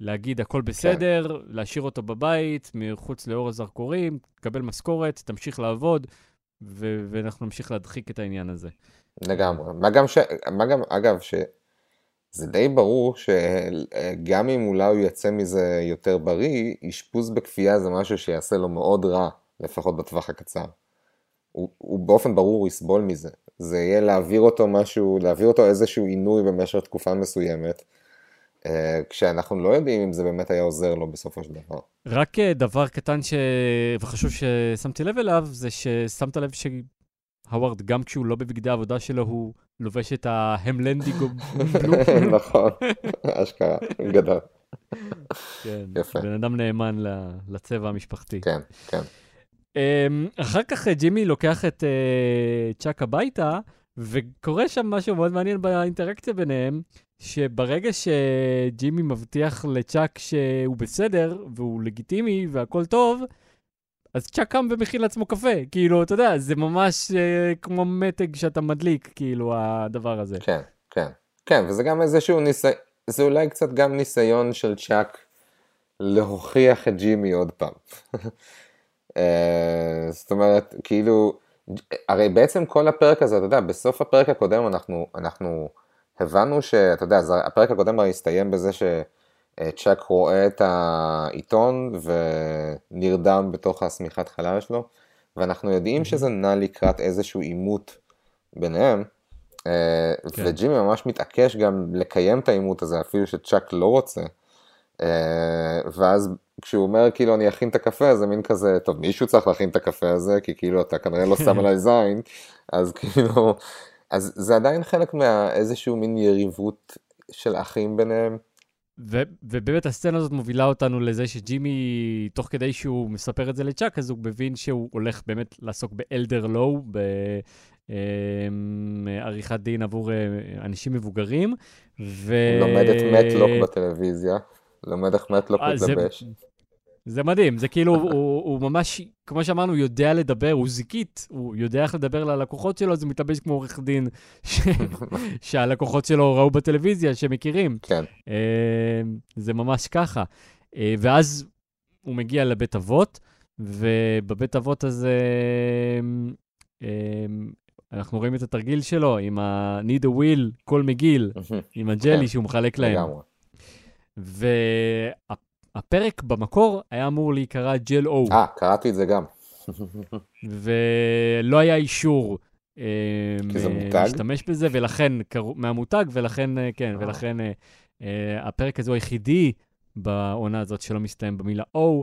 [SPEAKER 2] להגיד הכל בסדר, להשאיר אותו בבית, מחוץ לאור הזרקורים, תקבל משכורת, תמשיך לעבוד. ו- ואנחנו נמשיך להדחיק את העניין הזה.
[SPEAKER 3] לגמרי. מה גם ש... מה גם, אגב, שזה די ברור שגם אם אולי הוא יצא מזה יותר בריא, אשפוז בכפייה זה משהו שיעשה לו מאוד רע, לפחות בטווח הקצר. הוא, הוא באופן ברור יסבול מזה. זה יהיה להעביר אותו משהו, להעביר אותו איזשהו עינוי במשך תקופה מסוימת, אה, כשאנחנו לא יודעים אם זה באמת היה עוזר לו בסופו של דבר.
[SPEAKER 2] רק אה, דבר קטן ש... וחשוב ששמתי לב אליו, זה ששמת לב שהווארד, גם כשהוא לא בבגדי העבודה שלו, הוא לובש את ההמלנדי גובלו.
[SPEAKER 3] נכון, אשכרה, גדול.
[SPEAKER 2] כן,
[SPEAKER 3] יפה.
[SPEAKER 2] בן אדם נאמן לצבע המשפחתי.
[SPEAKER 3] כן, כן.
[SPEAKER 2] אמ, אחר כך אה, ג'ימי לוקח את אה, צ'אק הביתה, וקורה שם משהו מאוד מעניין באינטראקציה ביניהם, שברגע שג'ימי מבטיח לצ'אק שהוא בסדר, והוא לגיטימי והכל טוב, אז צ'אק קם ומכין לעצמו קפה. כאילו, אתה יודע, זה ממש אה, כמו מתג שאתה מדליק, כאילו, הדבר הזה.
[SPEAKER 3] כן, כן. כן, וזה גם איזשהו ניסיון, זה אולי קצת גם ניסיון של צ'אק להוכיח את ג'ימי עוד פעם. אה, זאת אומרת, כאילו, הרי בעצם כל הפרק הזה, אתה יודע, בסוף הפרק הקודם אנחנו, אנחנו הבנו שאתה יודע, הפרק הקודם הרי הסתיים בזה שצ'אק רואה את העיתון ונרדם בתוך השמיכת חלל שלו, ואנחנו יודעים שזה נע לקראת איזשהו עימות ביניהם, אה,
[SPEAKER 2] כן.
[SPEAKER 3] וג'ימי ממש מתעקש גם לקיים את העימות הזה, אפילו שצ'אק לא רוצה. אה, ואז כשהוא אומר כאילו אני אכין את הקפה זה מין כזה טוב מישהו צריך להכין את הקפה הזה כי כאילו אתה כנראה לא שם עליי זין אז כאילו אז זה עדיין חלק מאיזשהו מין יריבות של אחים ביניהם.
[SPEAKER 2] ו- ובאמת הסצנה הזאת מובילה אותנו לזה שג'ימי, תוך כדי שהוא מספר את זה לצ'אק, אז הוא מבין שהוא הולך באמת לעסוק באלדר לואו, בעריכת דין עבור אה, אנשים מבוגרים. ו...
[SPEAKER 3] לומד את מטלוק בטלוויזיה, לומד איך מטלוק
[SPEAKER 2] אה, זה-
[SPEAKER 3] מתלבש.
[SPEAKER 2] זה מדהים, זה כאילו, הוא, הוא ממש, כמו שאמרנו, יודע לדבר, הוא זיקית, הוא יודע איך לדבר ללקוחות שלו, אז הוא מתלבש כמו עורך דין ש... שהלקוחות שלו ראו בטלוויזיה, שמכירים.
[SPEAKER 3] כן.
[SPEAKER 2] אה, זה ממש ככה. אה, ואז הוא מגיע לבית אבות, ובבית אבות הזה אה, אנחנו רואים את התרגיל שלו עם ה-need a will, כל מגיל, עם הג'לי
[SPEAKER 3] כן,
[SPEAKER 2] שהוא מחלק להם.
[SPEAKER 3] לגמרי.
[SPEAKER 2] והפרק במקור היה אמור להיקרא ג'ל או.
[SPEAKER 3] אה, קראתי את זה גם.
[SPEAKER 2] ולא היה אישור אה,
[SPEAKER 3] כי זה מותג?
[SPEAKER 2] להשתמש בזה, ולכן, מהמותג, ולכן, אה, כן, ולכן אה, אה, הפרק הזה הוא היחידי בעונה הזאת שלא מסתיים במילה O,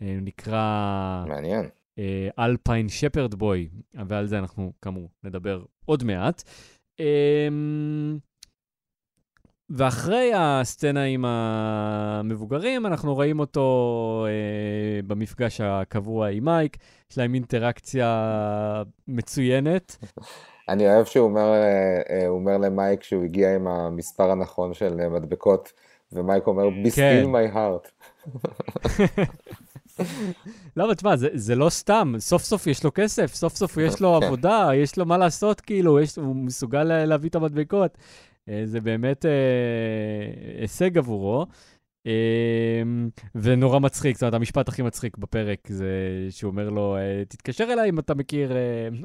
[SPEAKER 2] נקרא
[SPEAKER 3] מעניין.
[SPEAKER 2] אלפיין שפרד בוי, ועל זה אנחנו כאמור נדבר עוד מעט. ואחרי הסצנה עם המבוגרים, אנחנו רואים אותו אה, במפגש הקבוע עם מייק, יש להם אינטראקציה מצוינת.
[SPEAKER 3] אני אוהב שהוא אומר, אה, אה, אומר למייק שהוא הגיע עם המספר הנכון של מדבקות, ומייק אומר, be
[SPEAKER 2] כן.
[SPEAKER 3] still my heart.
[SPEAKER 2] לא, אבל תשמע, זה, זה לא סתם, סוף סוף יש לו כסף, סוף סוף יש לו
[SPEAKER 3] כן.
[SPEAKER 2] עבודה, יש לו מה לעשות, כאילו, יש, הוא מסוגל לה- להביא את המדבקות. אה, זה באמת אה, הישג עבורו. אה, ונורא מצחיק, זאת אומרת, המשפט הכי מצחיק בפרק זה שהוא אומר לו, תתקשר אליי אם אתה מכיר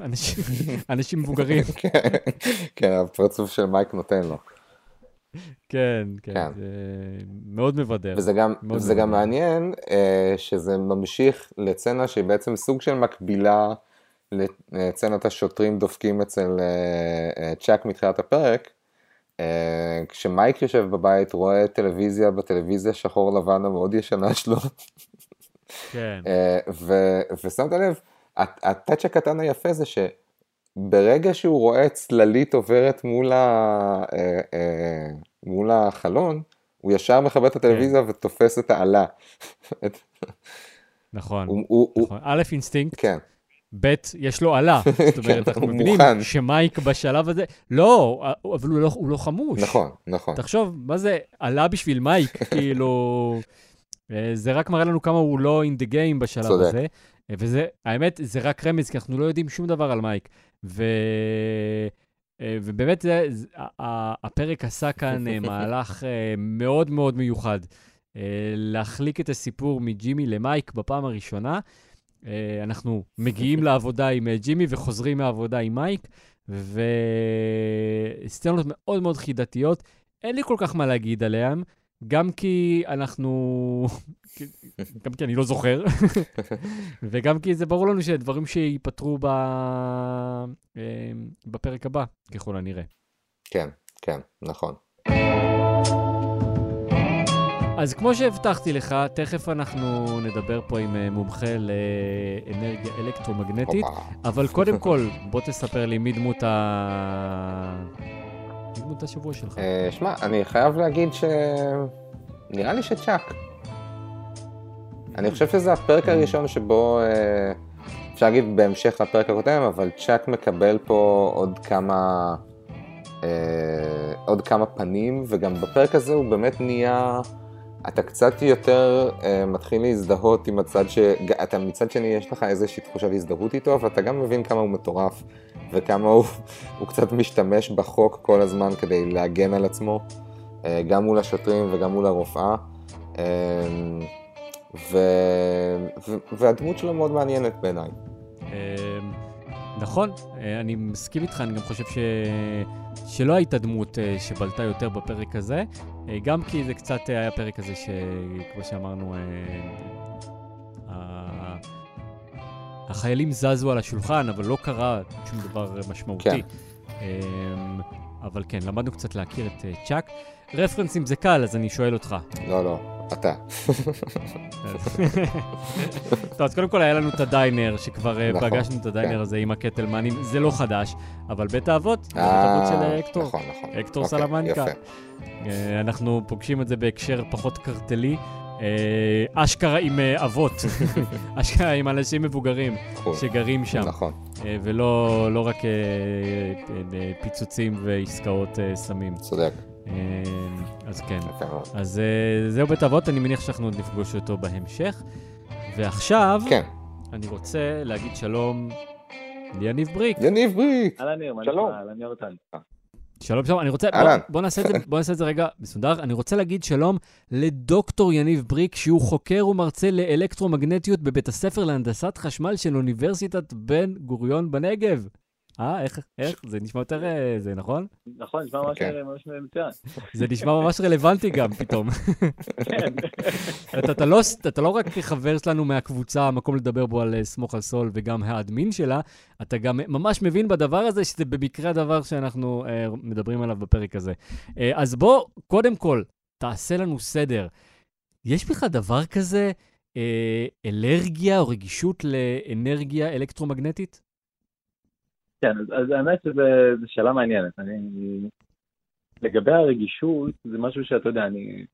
[SPEAKER 2] אנשים, אנשים מבוגרים.
[SPEAKER 3] כן, הפרצוף של מייק נותן לו.
[SPEAKER 2] כן, כן,
[SPEAKER 3] כן.
[SPEAKER 2] זה מאוד מבדר.
[SPEAKER 3] וזה גם,
[SPEAKER 2] מאוד
[SPEAKER 3] זה גם
[SPEAKER 2] מבדר.
[SPEAKER 3] מעניין אה, שזה ממשיך לצנה שהיא בעצם סוג של מקבילה לצנת השוטרים דופקים אצל אה, אה, צ'אק מתחילת הפרק. אה, כשמייק יושב בבית רואה טלוויזיה בטלוויזיה שחור לבן המאוד ישנה שלו.
[SPEAKER 2] כן.
[SPEAKER 3] אה, ושמת לב, הט- הטאץ' הקטן היפה זה שברגע שהוא רואה צללית עוברת מול, ה- אה, מול החלון, הוא ישר מכבה את הטלוויזיה ותופס את העלה.
[SPEAKER 2] נכון,
[SPEAKER 3] הוא- הוא- הוא-
[SPEAKER 2] נכון. א', אינסטינקט,
[SPEAKER 3] כן,
[SPEAKER 2] ב', יש לו אלה. זאת אומרת,
[SPEAKER 3] כן,
[SPEAKER 2] אנחנו מבינים. שמייק בשלב הזה, לא, אבל הוא לא, הוא לא חמוש.
[SPEAKER 3] נכון, נכון.
[SPEAKER 2] תחשוב, מה זה אלה בשביל מייק, כאילו... אה, זה רק מראה לנו כמה הוא לא in the game בשלב
[SPEAKER 3] צודק.
[SPEAKER 2] הזה. אה, וזה, האמת, זה רק רמז, כי אנחנו לא יודעים שום דבר על מייק. ו... אה, ובאמת, זה, הפרק עשה כאן מהלך מאוד מאוד מיוחד. להחליק את הסיפור מג'ימי למייק בפעם הראשונה, אנחנו מגיעים לעבודה עם אה, ג'ימי וחוזרים מהעבודה עם מייק, וסצנות מאוד מאוד חידתיות. אין לי כל כך מה להגיד עליהן, גם כי אנחנו... גם כי אני לא זוכר, וגם כי זה ברור לנו שדברים שייפתרו ב... אה, בפרק הבא, ככל הנראה.
[SPEAKER 3] כן, כן, נכון.
[SPEAKER 2] אז כמו שהבטחתי לך, תכף אנחנו נדבר פה עם אה, מומחה לאנרגיה אלקטרומגנטית, אבל קודם כל, בוא תספר לי מי דמות ה... מי דמות השבוע שלך.
[SPEAKER 3] אה, שמע, אני חייב להגיד ש... נראה לי שצ'אק. אני חושב שזה הפרק הראשון שבו, אה, אפשר להגיד בהמשך לפרק הקודם, אבל צ'אק מקבל פה עוד כמה, עוד כמה פנים, וגם בפרק הזה הוא באמת נהיה... אתה קצת יותר uh, מתחיל להזדהות עם הצד ש... אתה מצד שני יש לך איזושהי תחושה להזדהות איתו, ואתה גם מבין כמה הוא מטורף, וכמה הוא, הוא קצת משתמש בחוק כל הזמן כדי להגן על עצמו, uh, גם מול השוטרים וגם מול הרופאה. Uh, ו... ו... והדמות שלו מאוד מעניינת בעיניי.
[SPEAKER 2] נכון, אני מסכים איתך, אני גם חושב ש... שלא הייתה דמות שבלטה יותר בפרק הזה. אה, גם כי זה קצת היה פרק כזה שכמו שאמרנו, אה, החיילים זזו על השולחן, אבל לא קרה שום דבר משמעותי. כן. אמ, אבל כן, למדנו קצת להכיר את אה, צ'אק. רפרנסים זה קל, אז אני שואל אותך.
[SPEAKER 3] לא, לא, אתה.
[SPEAKER 2] טוב, אז קודם כל היה לנו את הדיינר, שכבר נכון, פגשנו את הדיינר כן. הזה עם הקטלמנים, זה לא חדש, אבל בית האבות, בית האבות של אקטור.
[SPEAKER 3] נכון, נכון.
[SPEAKER 2] אקטור אוקיי, סלמנקה. אה, אנחנו פוגשים את זה בהקשר פחות קרטלי. אה, אשכרה עם אה, אבות, אשכרה עם אנשים מבוגרים. שגרים שם.
[SPEAKER 3] נכון.
[SPEAKER 2] ולא לא רק פיצוצים ועסקאות סמים.
[SPEAKER 3] צודק.
[SPEAKER 2] אז כן. אז זהו בית אבות, אני מניח שאנחנו עוד נפגוש אותו בהמשך. ועכשיו,
[SPEAKER 3] כן.
[SPEAKER 2] אני רוצה להגיד שלום ליניב בריק.
[SPEAKER 3] יניב בריק.
[SPEAKER 12] אהלן ניר, מה נשמע? אהלן יורטן.
[SPEAKER 2] שלום, שלום, אני רוצה, בוא, בוא, נעשה את זה, בוא נעשה את זה רגע מסודר. אני רוצה להגיד שלום לדוקטור יניב בריק, שהוא חוקר ומרצה לאלקטרומגנטיות בבית הספר להנדסת חשמל של אוניברסיטת בן גוריון בנגב. אה, איך, איך? זה נשמע יותר, אה, זה נכון?
[SPEAKER 12] נכון, נשמע ממש אוקיי. מצוין.
[SPEAKER 2] זה נשמע ממש רלוונטי גם פתאום. כן. אתה לא, אתה לא רק חבר שלנו מהקבוצה, המקום לדבר בו על אה, סמוך על סול וגם האדמין שלה, אתה גם ממש מבין בדבר הזה, שזה במקרה הדבר שאנחנו אה, מדברים עליו בפרק הזה. אז בוא, קודם כל, תעשה לנו סדר. יש בכלל דבר כזה, אלרגיה או רגישות לאנרגיה אלקטרומגנטית?
[SPEAKER 12] כן, אז, אז האמת שזו שאלה מעניינת. אני, לגבי הרגישות, זה משהו שאתה יודע, אני,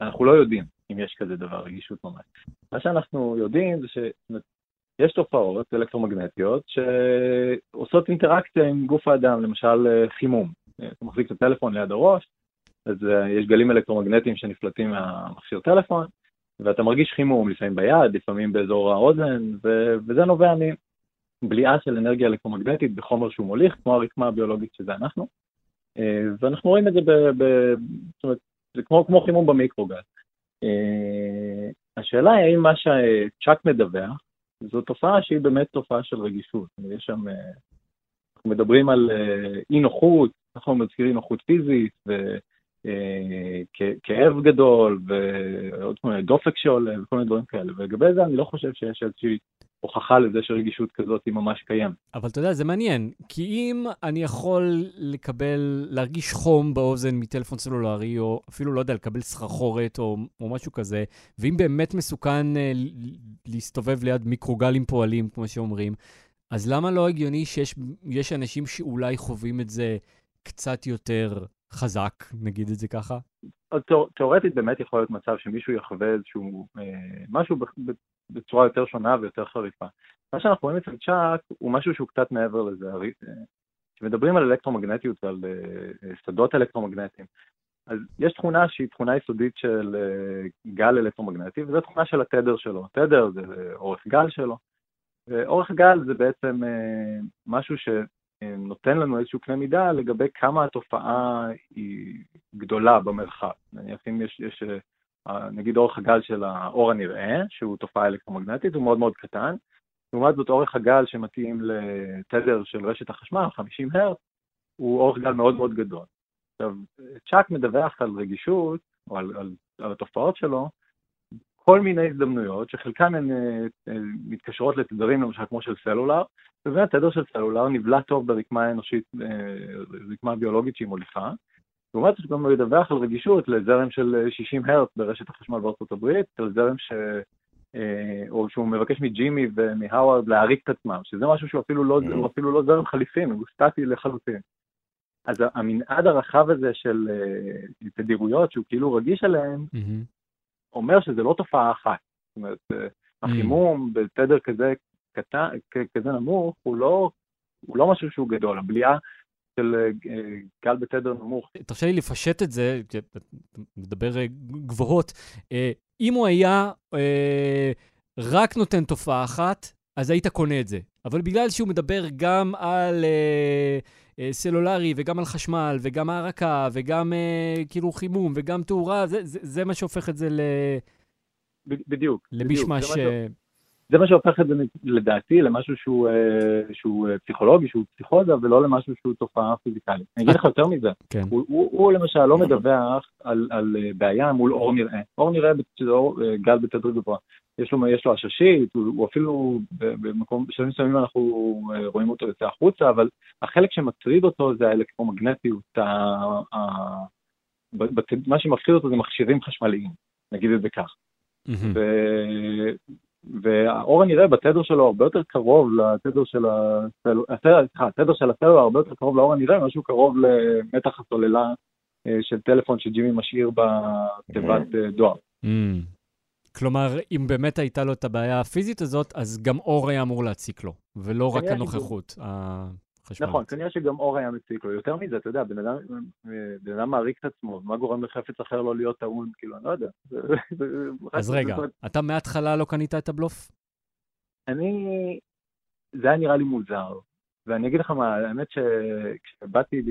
[SPEAKER 12] אנחנו לא יודעים אם יש כזה דבר, רגישות ממש. מה שאנחנו יודעים זה שיש תופעות אלקטרומגנטיות שעושות אינטראקציה עם גוף האדם, למשל חימום. אתה מחזיק את הטלפון ליד הראש, אז אה, יש גלים אלקטרומגנטיים שנפלטים מהמכשיר טלפון, ואתה מרגיש חימום, לפעמים ביד, לפעמים באזור האוזן, ו- וזה נובע בליעה של אנרגיה אלקטרומגנטית בחומר שהוא מוליך, כמו הרקמה הביולוגית שזה אנחנו. אה, ואנחנו רואים את זה ב... ב זאת אומרת, זה כמו, כמו חימום במיקרוגל. אה, השאלה היא האם מה שצ'אק מדווח, זו תופעה שהיא באמת תופעה של רגישות. יש שם, אה, אנחנו מדברים על אי נוחות, אנחנו מזכירים נוחות פיזית, וכאב גדול, ועוד כל מיני דופק שעולה, וכל מיני דברים כאלה. ולגבי זה אני לא חושב שיש איזושהי הוכחה לזה שרגישות כזאת היא ממש קיימת.
[SPEAKER 2] אבל אתה יודע, זה מעניין, כי אם אני יכול לקבל, להרגיש חום באוזן מטלפון סלולרי, או אפילו, לא יודע, לקבל סחרחורת או, או משהו כזה, ואם באמת מסוכן אה, להסתובב ליד מיקרוגלים פועלים, כמו שאומרים, אז למה לא הגיוני שיש אנשים שאולי חווים את זה קצת יותר חזק, נגיד את זה ככה?
[SPEAKER 12] תאורטית באמת יכול להיות מצב שמישהו יחווה איזשהו אה, משהו בצורה יותר שונה ויותר חריפה. מה שאנחנו רואים אצל צ'אק הוא משהו שהוא קצת מעבר לזה. אה, כשמדברים על אלקטרומגנטיות ועל אה, שדות אלקטרומגנטיים, אז יש תכונה שהיא תכונה יסודית של אה, גל אלקטרומגנטי, וזו תכונה של התדר שלו. התדר זה אורך גל שלו, ואורך גל זה בעצם משהו שנותן לנו איזשהו קנה מידה לגבי כמה התופעה היא גדולה במרחב. נניח אם יש, יש נגיד אורך הגל של האור הנראה, שהוא תופעה אלקטרומגנטית, הוא מאוד מאוד קטן, לעומת זאת אורך הגל שמתאים לתדר של רשת החשמל, 50 הרץ, הוא אורך גל מאוד מאוד גדול. עכשיו, צ'אק מדווח על רגישות, או על, על, על התופעות שלו, כל מיני הזדמנויות, שחלקן הן uh, מתקשרות לתדרים, למשל כמו של סלולר, ובאמת תדר של סלולר נבלע טוב ברקמה האנושית, uh, רקמה ביולוגית שהיא מוליכה. לעומת זאת גם הוא ידווח על רגישות לזרם של 60 הרץ ברשת החשמל בארצות הברית, על זרם ש... Uh, או שהוא מבקש מג'ימי ומהאווארד להעריק את עצמם, שזה משהו שהוא אפילו לא, הוא אפילו לא זרם חליפין, הוא סטטי לחלוטין. אז המנעד הרחב הזה של uh, תדירויות שהוא כאילו רגיש mm-hmm. אומר שזה לא תופעה אחת. זאת אומרת, uh, החימום בתדר כזה קטן, כזה נמוך, הוא לא, הוא לא משהו שהוא גדול. הבליעה של uh, גל בתדר נמוך.
[SPEAKER 2] תרשה לי לפשט את זה, מדבר uh, גבוהות. אם הוא היה רק נותן תופעה אחת, אז היית קונה את זה. אבל בגלל שהוא מדבר גם על... Uh, אה, סלולרי, וגם על חשמל, וגם הערקה, וגם אה, כאילו חימום, וגם תאורה, זה, זה, זה מה שהופך את זה ל...
[SPEAKER 12] בדיוק.
[SPEAKER 2] למישמש...
[SPEAKER 12] זה, זה מה שהופך את זה לדעתי למשהו שהוא, שהוא פסיכולוגי, שהוא פסיכוזה, ולא למשהו שהוא תופעה פיזיקלית. אני אגיד לך יותר מזה,
[SPEAKER 2] כן.
[SPEAKER 12] הוא, הוא, הוא למשל לא מדווח על, על בעיה מול אור נראה. אור נראה שזה אור גל בתדר גבוה. יש לו, יש לו עששית, הוא, הוא אפילו במקום, בשלבים מסוימים אנחנו רואים אותו יוצא החוצה, אבל החלק שמטריד אותו זה האלקטרומגנטיות, ה, ה, מה שמפחיד אותו זה מכשירים חשמליים, נגיד את זה כך. ו, והאור הנראה בתדר שלו הרבה יותר קרוב לתדר של הסלולר, סליחה, התדר של הסלולר הרבה יותר קרוב לאור הנראה, משהו קרוב למתח הסוללה של טלפון שג'ימי משאיר בתיבת דואר.
[SPEAKER 2] כלומר, אם באמת הייתה לו את הבעיה הפיזית הזאת, אז גם אור היה אמור להציק לו, ולא רק הנוכחות החשמלית.
[SPEAKER 12] נכון, כנראה שגם אור היה מציק לו. יותר מזה, אתה יודע, בן אדם, בן אדם מעריק את עצמו, מה גורם לחפץ אחר לא להיות טעון? כאילו, אני לא יודע.
[SPEAKER 2] אז רגע, אתה מההתחלה לא קנית את הבלוף?
[SPEAKER 12] אני, זה היה נראה לי מוזר. ואני אגיד לך מה, האמת שכשבאתי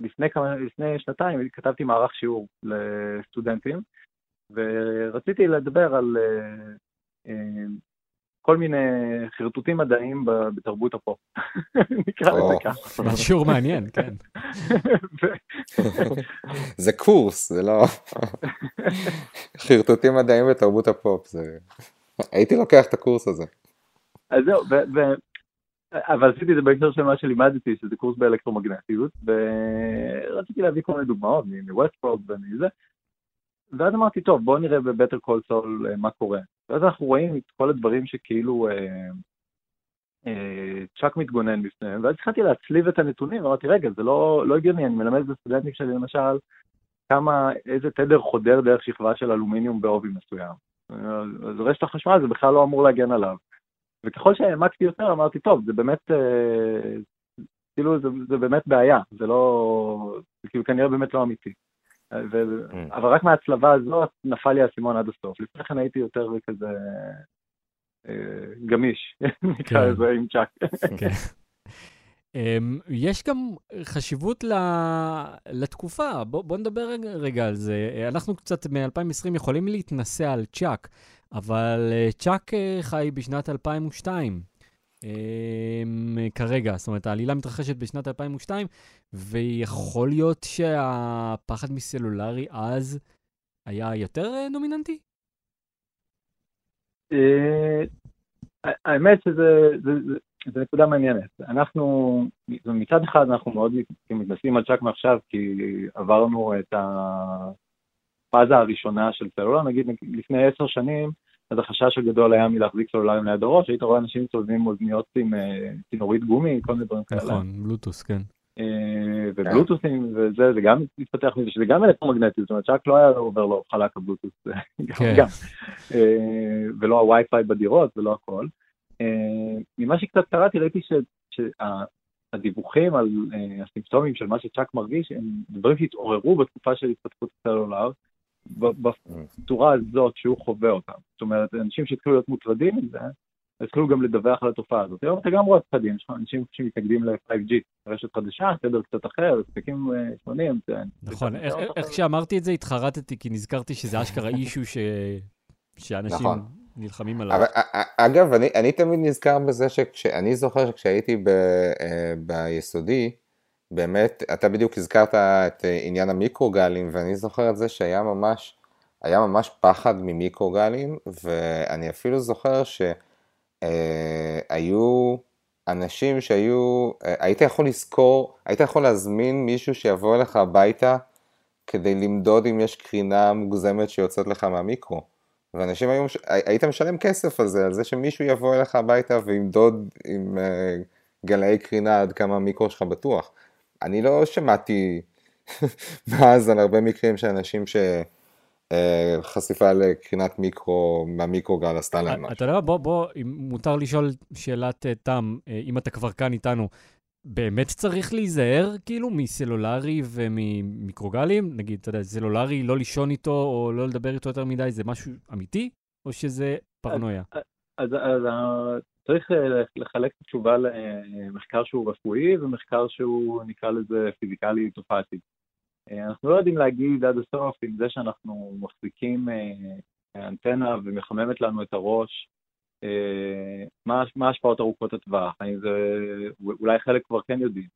[SPEAKER 12] לפני, כמה, לפני שנתיים, כתבתי מערך שיעור לסטודנטים, ורציתי לדבר על uh, uh, כל מיני חרטוטים מדעיים בתרבות הפופ. נקרא לזה ככה.
[SPEAKER 2] שיעור מעניין, כן.
[SPEAKER 3] זה קורס, זה לא... חרטוטים מדעיים בתרבות הפופ, זה... הייתי לוקח את הקורס הזה.
[SPEAKER 12] אז זהו, אבל עשיתי את זה בהקשר של מה שלימדתי, שזה קורס באלקטרומגנטיות, ורציתי להביא כל מיני דוגמאות מווסטפורד ומזה, ואז אמרתי, טוב, בואו נראה בבטר קול סול מה קורה. ואז אנחנו רואים את כל הדברים שכאילו אה, אה, צ'אק מתגונן בפניהם, ואז התחלתי להצליב את הנתונים, ואמרתי, רגע, זה לא, לא הגיוני, אני מלמד את הסטודנטים שלי למשל, כמה, איזה תדר חודר דרך שכבה של אלומיניום בעובי מסוים. אז רשת החשמל זה בכלל לא אמור להגן עליו. וככל שהעמקתי יותר אמרתי, טוב, זה באמת, אה, כאילו זה, זה באמת בעיה, זה לא, זה כאילו כנראה באמת לא אמיתי. ו... Mm. אבל רק מההצלבה הזאת נפל לי האסימון עד הסוף. לפני כן הייתי יותר כזה אה, גמיש, נקרא
[SPEAKER 2] כן.
[SPEAKER 12] לזה עם צ'אק.
[SPEAKER 2] כן. אמ, יש גם חשיבות לתקופה, בוא, בוא נדבר רגע על זה. אנחנו קצת מ-2020 יכולים להתנסה על צ'אק, אבל אה, צ'אק אה, חי בשנת 2002. Um, כרגע, זאת אומרת, העלילה מתרחשת בשנת 2002, ויכול להיות שהפחד מסלולרי אז היה יותר דומיננטי?
[SPEAKER 12] Uh, האמת שזו נקודה מעניינת. אנחנו, מצד אחד אנחנו מאוד מתנסים על צ'אק מעכשיו, כי עברנו את הפאזה הראשונה של סלולר, נגיד לפני עשר שנים, אז החשש הגדול היה מלהחזיק סלולרים ליד הראש, היית רואה אנשים מסתובבים עם אוזניות עם צינורית גומי, כל מיני דברים כאלה.
[SPEAKER 2] נכון, בלוטוס, כן.
[SPEAKER 12] ובלוטוסים, וזה, זה גם התפתח מזה, שזה גם אלקטרומגנטי, זאת אומרת שאק לא היה עובר לו חלק הבלוטוס, גם, ולא הווי-פיי בדירות ולא הכל. ממה שקצת קראתי ראיתי שהדיווחים על הסימפטומים של מה שצ'אק מרגיש, הם דברים שהתעוררו בתקופה של התפתחות הסלולר, בצורה הזאת שהוא חווה אותם. זאת אומרת, אנשים שהתחילו להיות מוטרדים מזה, התחילו גם לדווח על התופעה הזאת. היום אתה גם רואה פחדים, יש אנשים שמתנגדים ל-5G, רשת חדשה, סדר קצת אחר, ספקים שונים.
[SPEAKER 2] נכון, איך שאמרתי את זה התחרטתי, כי נזכרתי שזה אשכרה אישו שאנשים נלחמים עליו.
[SPEAKER 3] אבל, א- א- אגב, אני, אני תמיד נזכר בזה שכשאני זוכר שכשהייתי ב, אה, ביסודי, באמת, אתה בדיוק הזכרת את אה, עניין המיקרוגלים, ואני זוכר את זה שהיה ממש, היה ממש פחד ממיקרוגלים, ואני אפילו זוכר שהיו אנשים שהיו, אה, היית יכול לזכור, היית יכול להזמין מישהו שיבוא אליך הביתה כדי למדוד אם יש קרינה מוגזמת שיוצאת לך מהמיקרו. ואנשים היו, היית משלם כסף על זה, על זה שמישהו יבוא אליך הביתה וימדוד עם גלאי קרינה עד כמה המיקרו שלך בטוח. אני לא שמעתי מאז על הרבה מקרים של אנשים שחשיפה לקרינת מיקרו מהמיקרוגל עשתה להם משהו.
[SPEAKER 2] אתה יודע מה, בוא, בוא, אם מותר לשאול שאלת אה, תם, אה, אם אתה כבר כאן איתנו, באמת צריך להיזהר כאילו מסלולרי וממיקרוגלים? נגיד, אתה יודע, סלולרי, לא לישון איתו או לא לדבר איתו יותר מדי, זה משהו אמיתי? או שזה פרנויה?
[SPEAKER 12] אז, אז אה, צריך אה, לחלק את התשובה למחקר שהוא רפואי ומחקר שהוא נקרא לזה פיזיקלי תופעתי. אה, אנחנו לא יודעים להגיד עד הסוף אם זה שאנחנו מחזיקים אה, אנטנה ומחממת לנו את הראש, אה, מה מה ההשפעות ארוכות הטווח, האם זה, אולי חלק כבר כן יודעים.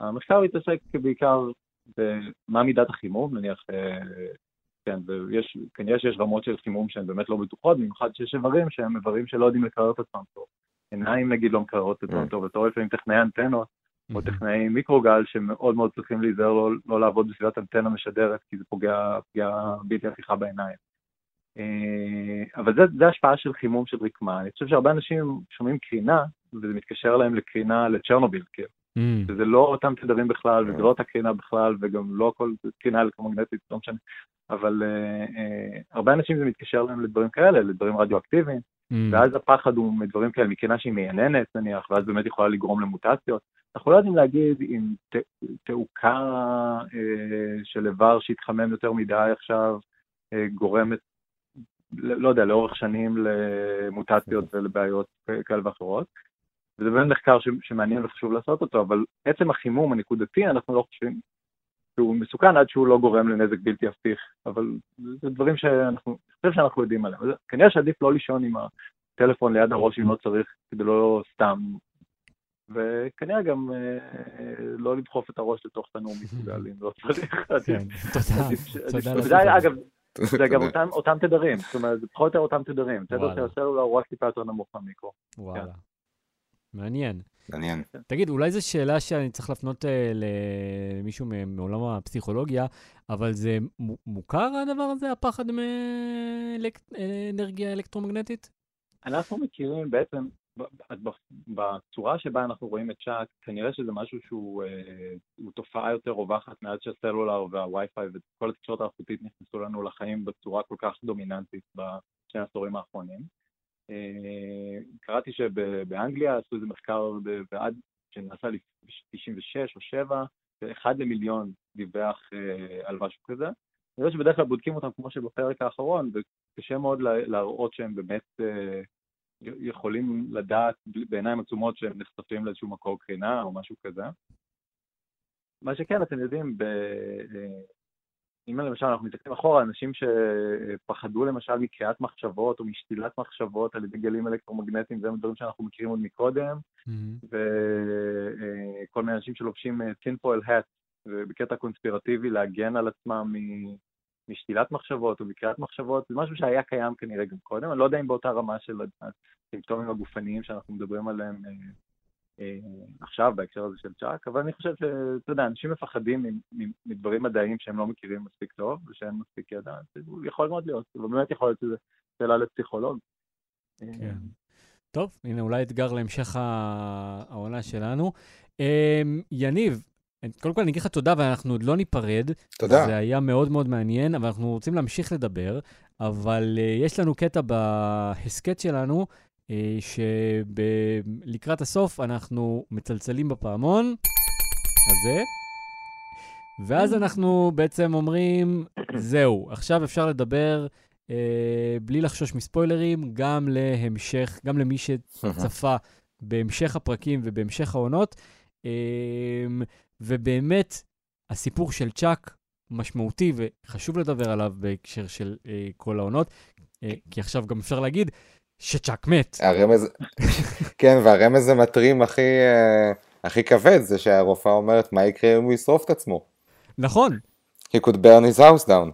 [SPEAKER 12] המחקר מתעסק בעיקר במה מידת החימום, נניח, אה, כן, ויש, כנראה שיש רמות של חימום שהן באמת לא בטוחות, במיוחד שיש איברים שהם איברים שלא יודעים לקרר את עצמם טוב. עיניים נגיד לא מקררות את עצמם טוב, אתה רואה לפעמים טכנאי אנטנות או טכנאי מיקרוגל שמאוד מאוד צריכים להיזהר לא, לא לעבוד בסביבת אנטנה משדרת כי זה פוגע פגיעה בלתי הפיכה בעיניים. אה, אבל זה, זה השפעה של חימום של רקמה. אני חושב שהרבה אנשים שומעים קרינה, וזה מתקשר להם לקרינה לצ'רנוביל, כאילו.
[SPEAKER 2] Mm.
[SPEAKER 12] שזה לא אותם תדרים בכלל, וזה לא אותה קרינה בכלל, וגם לא כל קרינה אלקטרומגנטית, לא משנה. אבל uh, uh, הרבה אנשים זה מתקשר להם לדברים כאלה, לדברים רדיואקטיביים,
[SPEAKER 2] Mm.
[SPEAKER 12] ואז הפחד הוא מדברים כאלה, מקרינה שהיא מייננת נניח, ואז באמת יכולה לגרום למוטציות. אנחנו לא יודעים להגיד אם ת- תעוקה uh, של איבר שהתחמם יותר מדי עכשיו, uh, גורמת, לא יודע, לאורך שנים למוטציות ולבעיות כאלה ואחרות. וזה באמת מחקר שמעניין וחשוב לעשות אותו, אבל עצם החימום הנקודתי, אנחנו לא חושבים שהוא מסוכן עד שהוא לא גורם לנזק בלתי הפיך, אבל זה דברים שאנחנו, אני חושב שאנחנו יודעים עליהם. אז כנראה שעדיף לא לישון עם הטלפון ליד הראש אם לא צריך, כדי לא סתם, וכנראה גם אה, לא לדחוף את הראש לתוך תנור מסוגל, אם לא צריך.
[SPEAKER 2] כן, תודה, תודה
[SPEAKER 12] אגב, זה גם. אותם, תדרים, זאת אומרת, זה פחות או יותר אותם תדרים. תדר. של הסלולר הוא רק טיפה יותר נמוך מהמיקרו.
[SPEAKER 2] וואלה. מעניין.
[SPEAKER 3] מעניין.
[SPEAKER 2] תגיד, אולי זו שאלה שאני צריך להפנות אה, למישהו מעולם הפסיכולוגיה, אבל זה מו- מוכר הדבר הזה, הפחד מאנרגיה אלקטרומגנטית?
[SPEAKER 12] אנחנו מכירים בעצם, ב- ב- בצורה שבה אנחנו רואים את צ'אק, כנראה שזה משהו שהוא אה, תופעה יותר רווחת מאז שהסלולר והווי-פיי וכל התקשורת האלחוטית נכנסו לנו לחיים בצורה כל כך דומיננטית בשני העשורים האחרונים. אה, קראתי שבאנגליה עשו איזה מחקר ב- ועד שנעשה ב-96 או 7, שאחד למיליון דיווח אה, על משהו כזה. אני יודע שבדרך כלל בודקים אותם כמו שבפרק האחרון, וקשה מאוד לה- להראות שהם באמת אה, יכולים לדעת בעיניים עצומות שהם נחשפים לאיזשהו מקור קרינה או משהו כזה. מה שכן, אתם יודעים, אם למשל אנחנו מסתכלים אחורה, אנשים שפחדו למשל מקריאת מחשבות או משתילת מחשבות על ידי גלים אלקטרומגנטיים, זה דברים שאנחנו מכירים עוד מקודם, וכל מיני אנשים שלובשים טינפויל האט, ובקטע קונספירטיבי להגן על עצמם משתילת מחשבות או מקריאת מחשבות, זה משהו שהיה קיים כנראה גם קודם, אני לא יודע אם באותה רמה של הסימפטומים הגופניים שאנחנו מדברים עליהם אה, עכשיו בהקשר הזה של צ'אק, אבל אני חושב שאתה יודע, אנשים מפחדים מדברים מדעיים שהם לא מכירים מספיק טוב ושאין מספיק ידע, זה יכול מאוד להיות, ובאמת יכול להיות שזה שאלה לפסיכולוג. אה,
[SPEAKER 2] כן. טוב, הנה אולי אתגר להמשך העונה שלנו. אמ, יניב, קודם כל אני אגיד לך תודה, ואנחנו עוד לא ניפרד.
[SPEAKER 3] תודה.
[SPEAKER 2] זה היה מאוד מאוד מעניין, אבל אנחנו רוצים להמשיך לדבר, אבל uh, יש לנו קטע בהסכת שלנו, שלקראת הסוף אנחנו מצלצלים בפעמון הזה, ואז אנחנו בעצם אומרים, זהו, עכשיו אפשר לדבר uh, בלי לחשוש מספוילרים, גם להמשך, גם למי שצפה בהמשך הפרקים ובהמשך העונות. Um, ובאמת, הסיפור של צ'אק משמעותי וחשוב לדבר עליו בהקשר של uh, כל העונות, uh, כי עכשיו גם אפשר להגיד, שצ'אק מת.
[SPEAKER 3] הרמז, כן, והרמז המטרים הכי, אה, הכי כבד זה שהרופאה אומרת, מה יקרה אם הוא ישרוף את עצמו?
[SPEAKER 2] נכון,
[SPEAKER 3] He could burn his house down.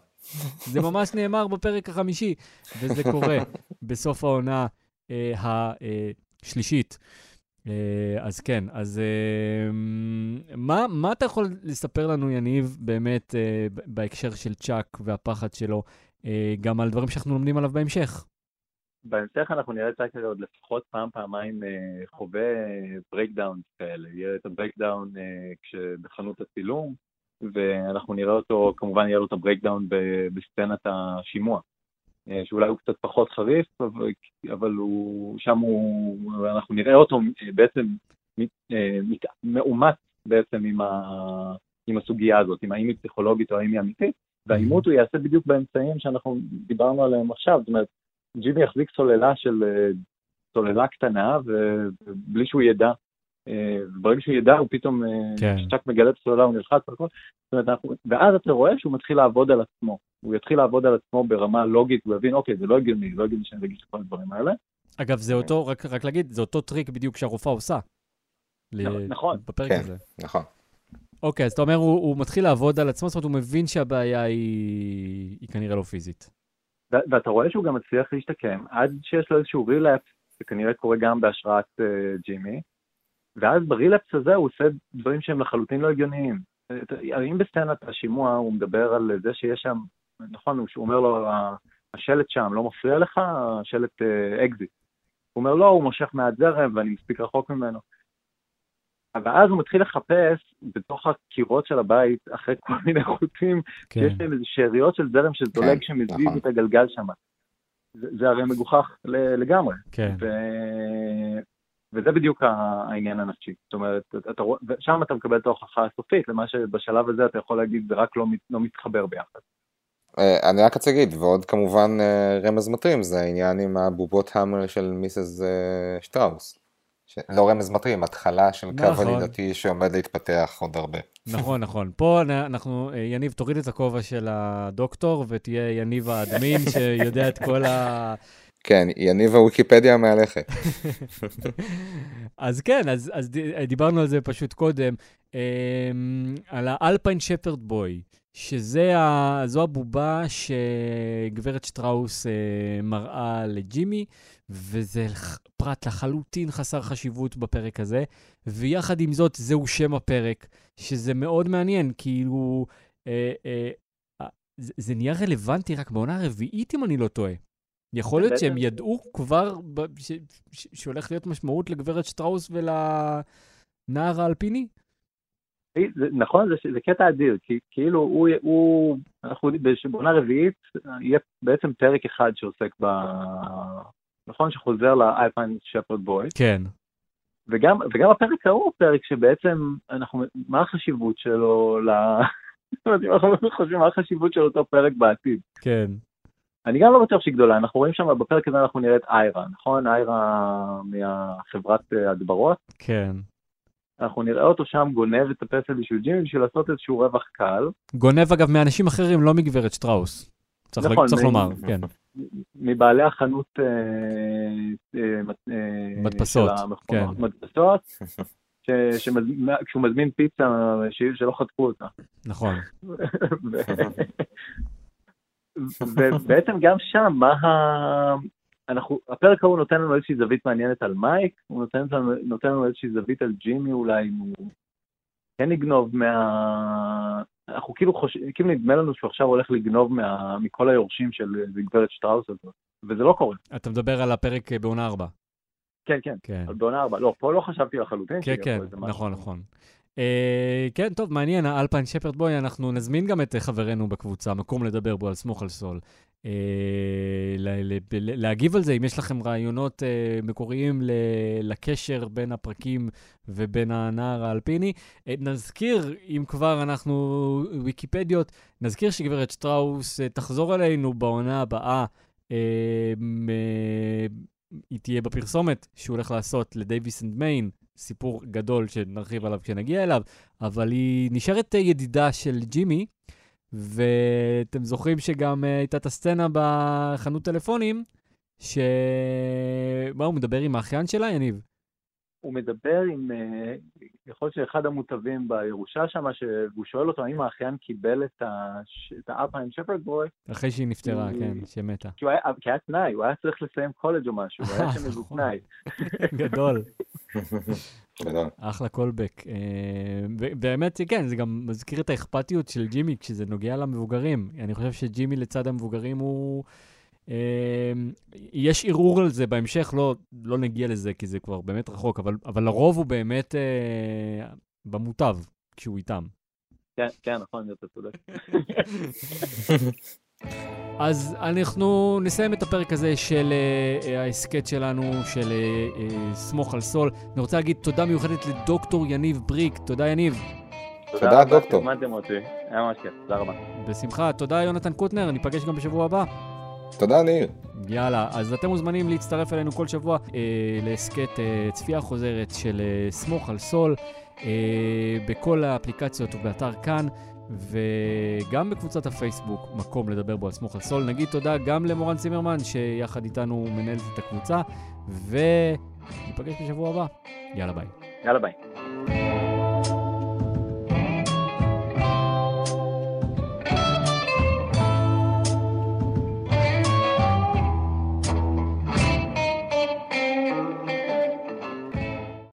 [SPEAKER 2] זה ממש נאמר בפרק החמישי, וזה קורה בסוף העונה אה, השלישית. אה, אז כן, אז אה, מה, מה אתה יכול לספר לנו, יניב, באמת אה, בהקשר של צ'אק והפחד שלו, אה, גם על דברים שאנחנו לומדים עליו בהמשך?
[SPEAKER 12] בהמשך אנחנו נראה את צ'אק עוד לפחות פעם, פעמיים אה, חווה breakdown כאלה. יהיה את ה breakdown אה, בחנות הצילום, ואנחנו נראה אותו, כמובן יהיה לו את ה breakdown בסצנת השימוע. אה, שאולי הוא קצת פחות חריף, אבל, הוא, שם הוא, אנחנו נראה אותו בעצם מאומת בעצם עם, ה, עם הסוגיה הזאת, עם האם היא פסיכולוגית או האם היא אמיתית, והעימות הוא יעשה בדיוק באמצעים שאנחנו דיברנו עליהם עכשיו, זאת אומרת, ג'ימי יחזיק סוללה של אה, סוללה קטנה, ובלי שהוא ידע, אה, וברגע שהוא ידע הוא פתאום, אה,
[SPEAKER 2] כן.
[SPEAKER 12] כשצ'אק מגלה את הסוללה הוא נלחץ אומרת, אנחנו, ואז אתה רואה שהוא מתחיל לעבוד על עצמו, הוא יתחיל לעבוד על עצמו ברמה לוגית, הוא יבין, אוקיי, זה לא הגיוני, לא הגיוני שאני אגיד את כל הדברים האלה.
[SPEAKER 2] אגב, זה אותו, רק, רק להגיד, זה אותו טריק בדיוק שהרופאה עושה. ל-
[SPEAKER 12] נכון.
[SPEAKER 2] בפרק
[SPEAKER 3] כן,
[SPEAKER 2] הזה.
[SPEAKER 3] נכון.
[SPEAKER 2] אוקיי, אז אתה אומר, הוא, הוא מתחיל לעבוד על עצמו, זאת אומרת, הוא מבין שהבעיה היא, היא כנראה לא פיזית.
[SPEAKER 12] ואתה רואה שהוא גם מצליח להשתקם, עד שיש לו איזשהו relapse, שכנראה קורה גם בהשראת uh, ג'ימי, ואז ב relapse הזה הוא עושה דברים שהם לחלוטין לא הגיוניים. את- אם בסצנת השימוע הוא מדבר על זה שיש שם, נכון, הוא אומר לו, "ה- השלט שם לא מפריע לך, השלט אקזיט. הוא אומר, לא, הוא מושך מעט זרם ואני מספיק רחוק ממנו. אבל אז הוא מתחיל לחפש בתוך הקירות של הבית, אחרי כל מיני חוטים,
[SPEAKER 2] כן.
[SPEAKER 12] שיש להם איזה שאריות של זרם שזולג
[SPEAKER 3] כן,
[SPEAKER 12] שמזיז
[SPEAKER 3] נכון.
[SPEAKER 12] את הגלגל שם. זה, זה הרי מגוחך לגמרי.
[SPEAKER 2] כן.
[SPEAKER 12] ו... וזה בדיוק העניין הנפשי. זאת אומרת, אתה, ושם אתה מקבל את ההוכחה הסופית, למה שבשלב הזה אתה יכול להגיד, זה רק לא, מת- לא מתחבר ביחד.
[SPEAKER 3] אה, אני רק רוצה להגיד, ועוד כמובן אה, רמז מטרים, זה העניין עם הבובות המר של מיסס אה, שטראוס. ש- לא רמז מטרים, התחלה של קו
[SPEAKER 2] נכון.
[SPEAKER 3] עלילתי שעומד להתפתח עוד הרבה.
[SPEAKER 2] נכון, נכון. פה אנחנו, אה, יניב, תוריד את הכובע של הדוקטור ותהיה יניב האדמין שיודע את כל ה...
[SPEAKER 3] כן, יניב הוויקיפדיה המהלכת.
[SPEAKER 2] אז כן, אז, אז דיברנו על זה פשוט קודם, אמ, על האלפיין שפרד בוי, שזו הבובה שגברת שטראוס אה, מראה לג'ימי, וזה פרט לחלוטין חסר חשיבות בפרק הזה, ויחד עם זאת, זהו שם הפרק, שזה מאוד מעניין, כאילו, אה, אה, אה, זה, זה נהיה רלוונטי רק בעונה הרביעית, אם אני לא טועה. יכול להיות שהם ידעו כבר ש- ש- שהולך להיות משמעות לגברת שטראוס ולנער האלפיני?
[SPEAKER 12] זה, נכון, זה, זה קטע אדיר, כי כאילו הוא, הוא אנחנו יודעים, בעונה רביעית יהיה בעצם פרק אחד שעוסק ב... נכון, שחוזר לאלפיין שפרד בוי,
[SPEAKER 2] כן.
[SPEAKER 12] וגם, וגם הפרק ההוא הוא פרק שבעצם אנחנו, מה החשיבות שלו ל... אנחנו חושבים מה החשיבות של אותו פרק בעתיד.
[SPEAKER 2] כן.
[SPEAKER 12] אני גם לא בטוח שהיא גדולה, אנחנו רואים שם בפרק הזה אנחנו נראה את איירה, נכון? איירה מהחברת אה, הדברות.
[SPEAKER 2] כן.
[SPEAKER 12] אנחנו נראה אותו שם גונב את הפסל בשביל ג'ימי בשביל לעשות איזשהו רווח קל.
[SPEAKER 2] גונב, אגב, מאנשים אחרים, לא מגברת שטראוס. צריך,
[SPEAKER 12] נכון,
[SPEAKER 2] צריך לומר, כן.
[SPEAKER 12] מבעלי החנות אה, אה, אה,
[SPEAKER 2] מדפסות, כן.
[SPEAKER 12] מדפסות, כשהוא מזמין פיצה שלא חטפו אותה.
[SPEAKER 2] נכון.
[SPEAKER 12] ובעצם גם שם, מה ה... אנחנו, הפרק ההוא נותן לנו איזושהי זווית מעניינת על מייק, הוא נותן לנו, נותן לנו איזושהי זווית על ג'ימי אולי, אם הוא כן יגנוב מה... אנחנו כאילו חושבים, כאילו נדמה לנו שהוא עכשיו הולך לגנוב מה, מכל היורשים של גברת שטראוס הזאת, וזה לא קורה.
[SPEAKER 2] אתה מדבר על הפרק אה, בעונה 4.
[SPEAKER 12] כן, כן,
[SPEAKER 2] כן.
[SPEAKER 12] בעונה ארבע. לא, פה לא חשבתי לחלוטין
[SPEAKER 2] כן, כן. נכון, נכון. אה, כן, טוב, מעניין, האלפיין שפרד בוי, אנחנו נזמין גם את אה, חברנו בקבוצה, מקום לדבר בו על סמוך על סול. אה, להגיב על זה, אם יש לכם רעיונות מקוריים ל- לקשר בין הפרקים ובין הנער האלפיני. נזכיר, אם כבר אנחנו ויקיפדיות, נזכיר שגברת שטראוס תחזור אלינו בעונה הבאה. אה, היא תהיה בפרסומת שהוא הולך לעשות ל Davis and Main, סיפור גדול שנרחיב עליו כשנגיע אליו, אבל היא נשארת ידידה של ג'ימי, ואתם זוכרים שגם אה, הייתה את הסצנה בחנות טלפונים, ש... מה, הוא מדבר עם האחיין שלה, יניב?
[SPEAKER 12] הוא מדבר עם, אה, יכול להיות שאחד המוטבים בירושה שם, והוא שואל אותו האם האחיין קיבל את האלפיים שפרד בוי.
[SPEAKER 2] אחרי שהיא נפטרה, כן, שמתה.
[SPEAKER 12] כי היה, כי היה תנאי, הוא היה צריך לסיים קולג' או משהו, הוא היה שם איזה
[SPEAKER 2] נכון.
[SPEAKER 12] תנאי.
[SPEAKER 2] גדול.
[SPEAKER 3] גדול.
[SPEAKER 2] אחלה קולבק. אה, באמת, כן, זה גם מזכיר את האכפתיות של ג'ימי כשזה נוגע למבוגרים. אני חושב שג'ימי לצד המבוגרים הוא... אה, יש ערעור על זה בהמשך, לא, לא נגיע לזה כי זה כבר באמת רחוק, אבל, אבל לרוב הוא באמת אה, במוטב כשהוא איתם.
[SPEAKER 12] כן, כן, נכון, אתה צודק.
[SPEAKER 2] אז אנחנו נסיים את הפרק הזה של uh, ההסכת שלנו, של uh, uh, סמוך על סול. אני רוצה להגיד תודה מיוחדת לדוקטור יניב בריק. תודה, יניב.
[SPEAKER 3] תודה,
[SPEAKER 12] רבה
[SPEAKER 3] דוקטור.
[SPEAKER 12] שהזמנתם אותי, היה ממש כיף, תודה רבה.
[SPEAKER 2] בשמחה. תודה, יונתן קוטנר. ניפגש גם בשבוע הבא.
[SPEAKER 3] תודה, ניר.
[SPEAKER 2] יאללה, אז אתם מוזמנים להצטרף אלינו כל שבוע אה, להסכת אה, צפייה חוזרת של אה, סמוך על סול אה, בכל האפליקציות ובאתר כאן. וגם בקבוצת הפייסבוק, מקום לדבר בו על סמוך על סול. נגיד תודה גם למורן צימרמן, שיחד איתנו מנהלת את הקבוצה, וניפגש בשבוע הבא. יאללה ביי.
[SPEAKER 12] יאללה ביי.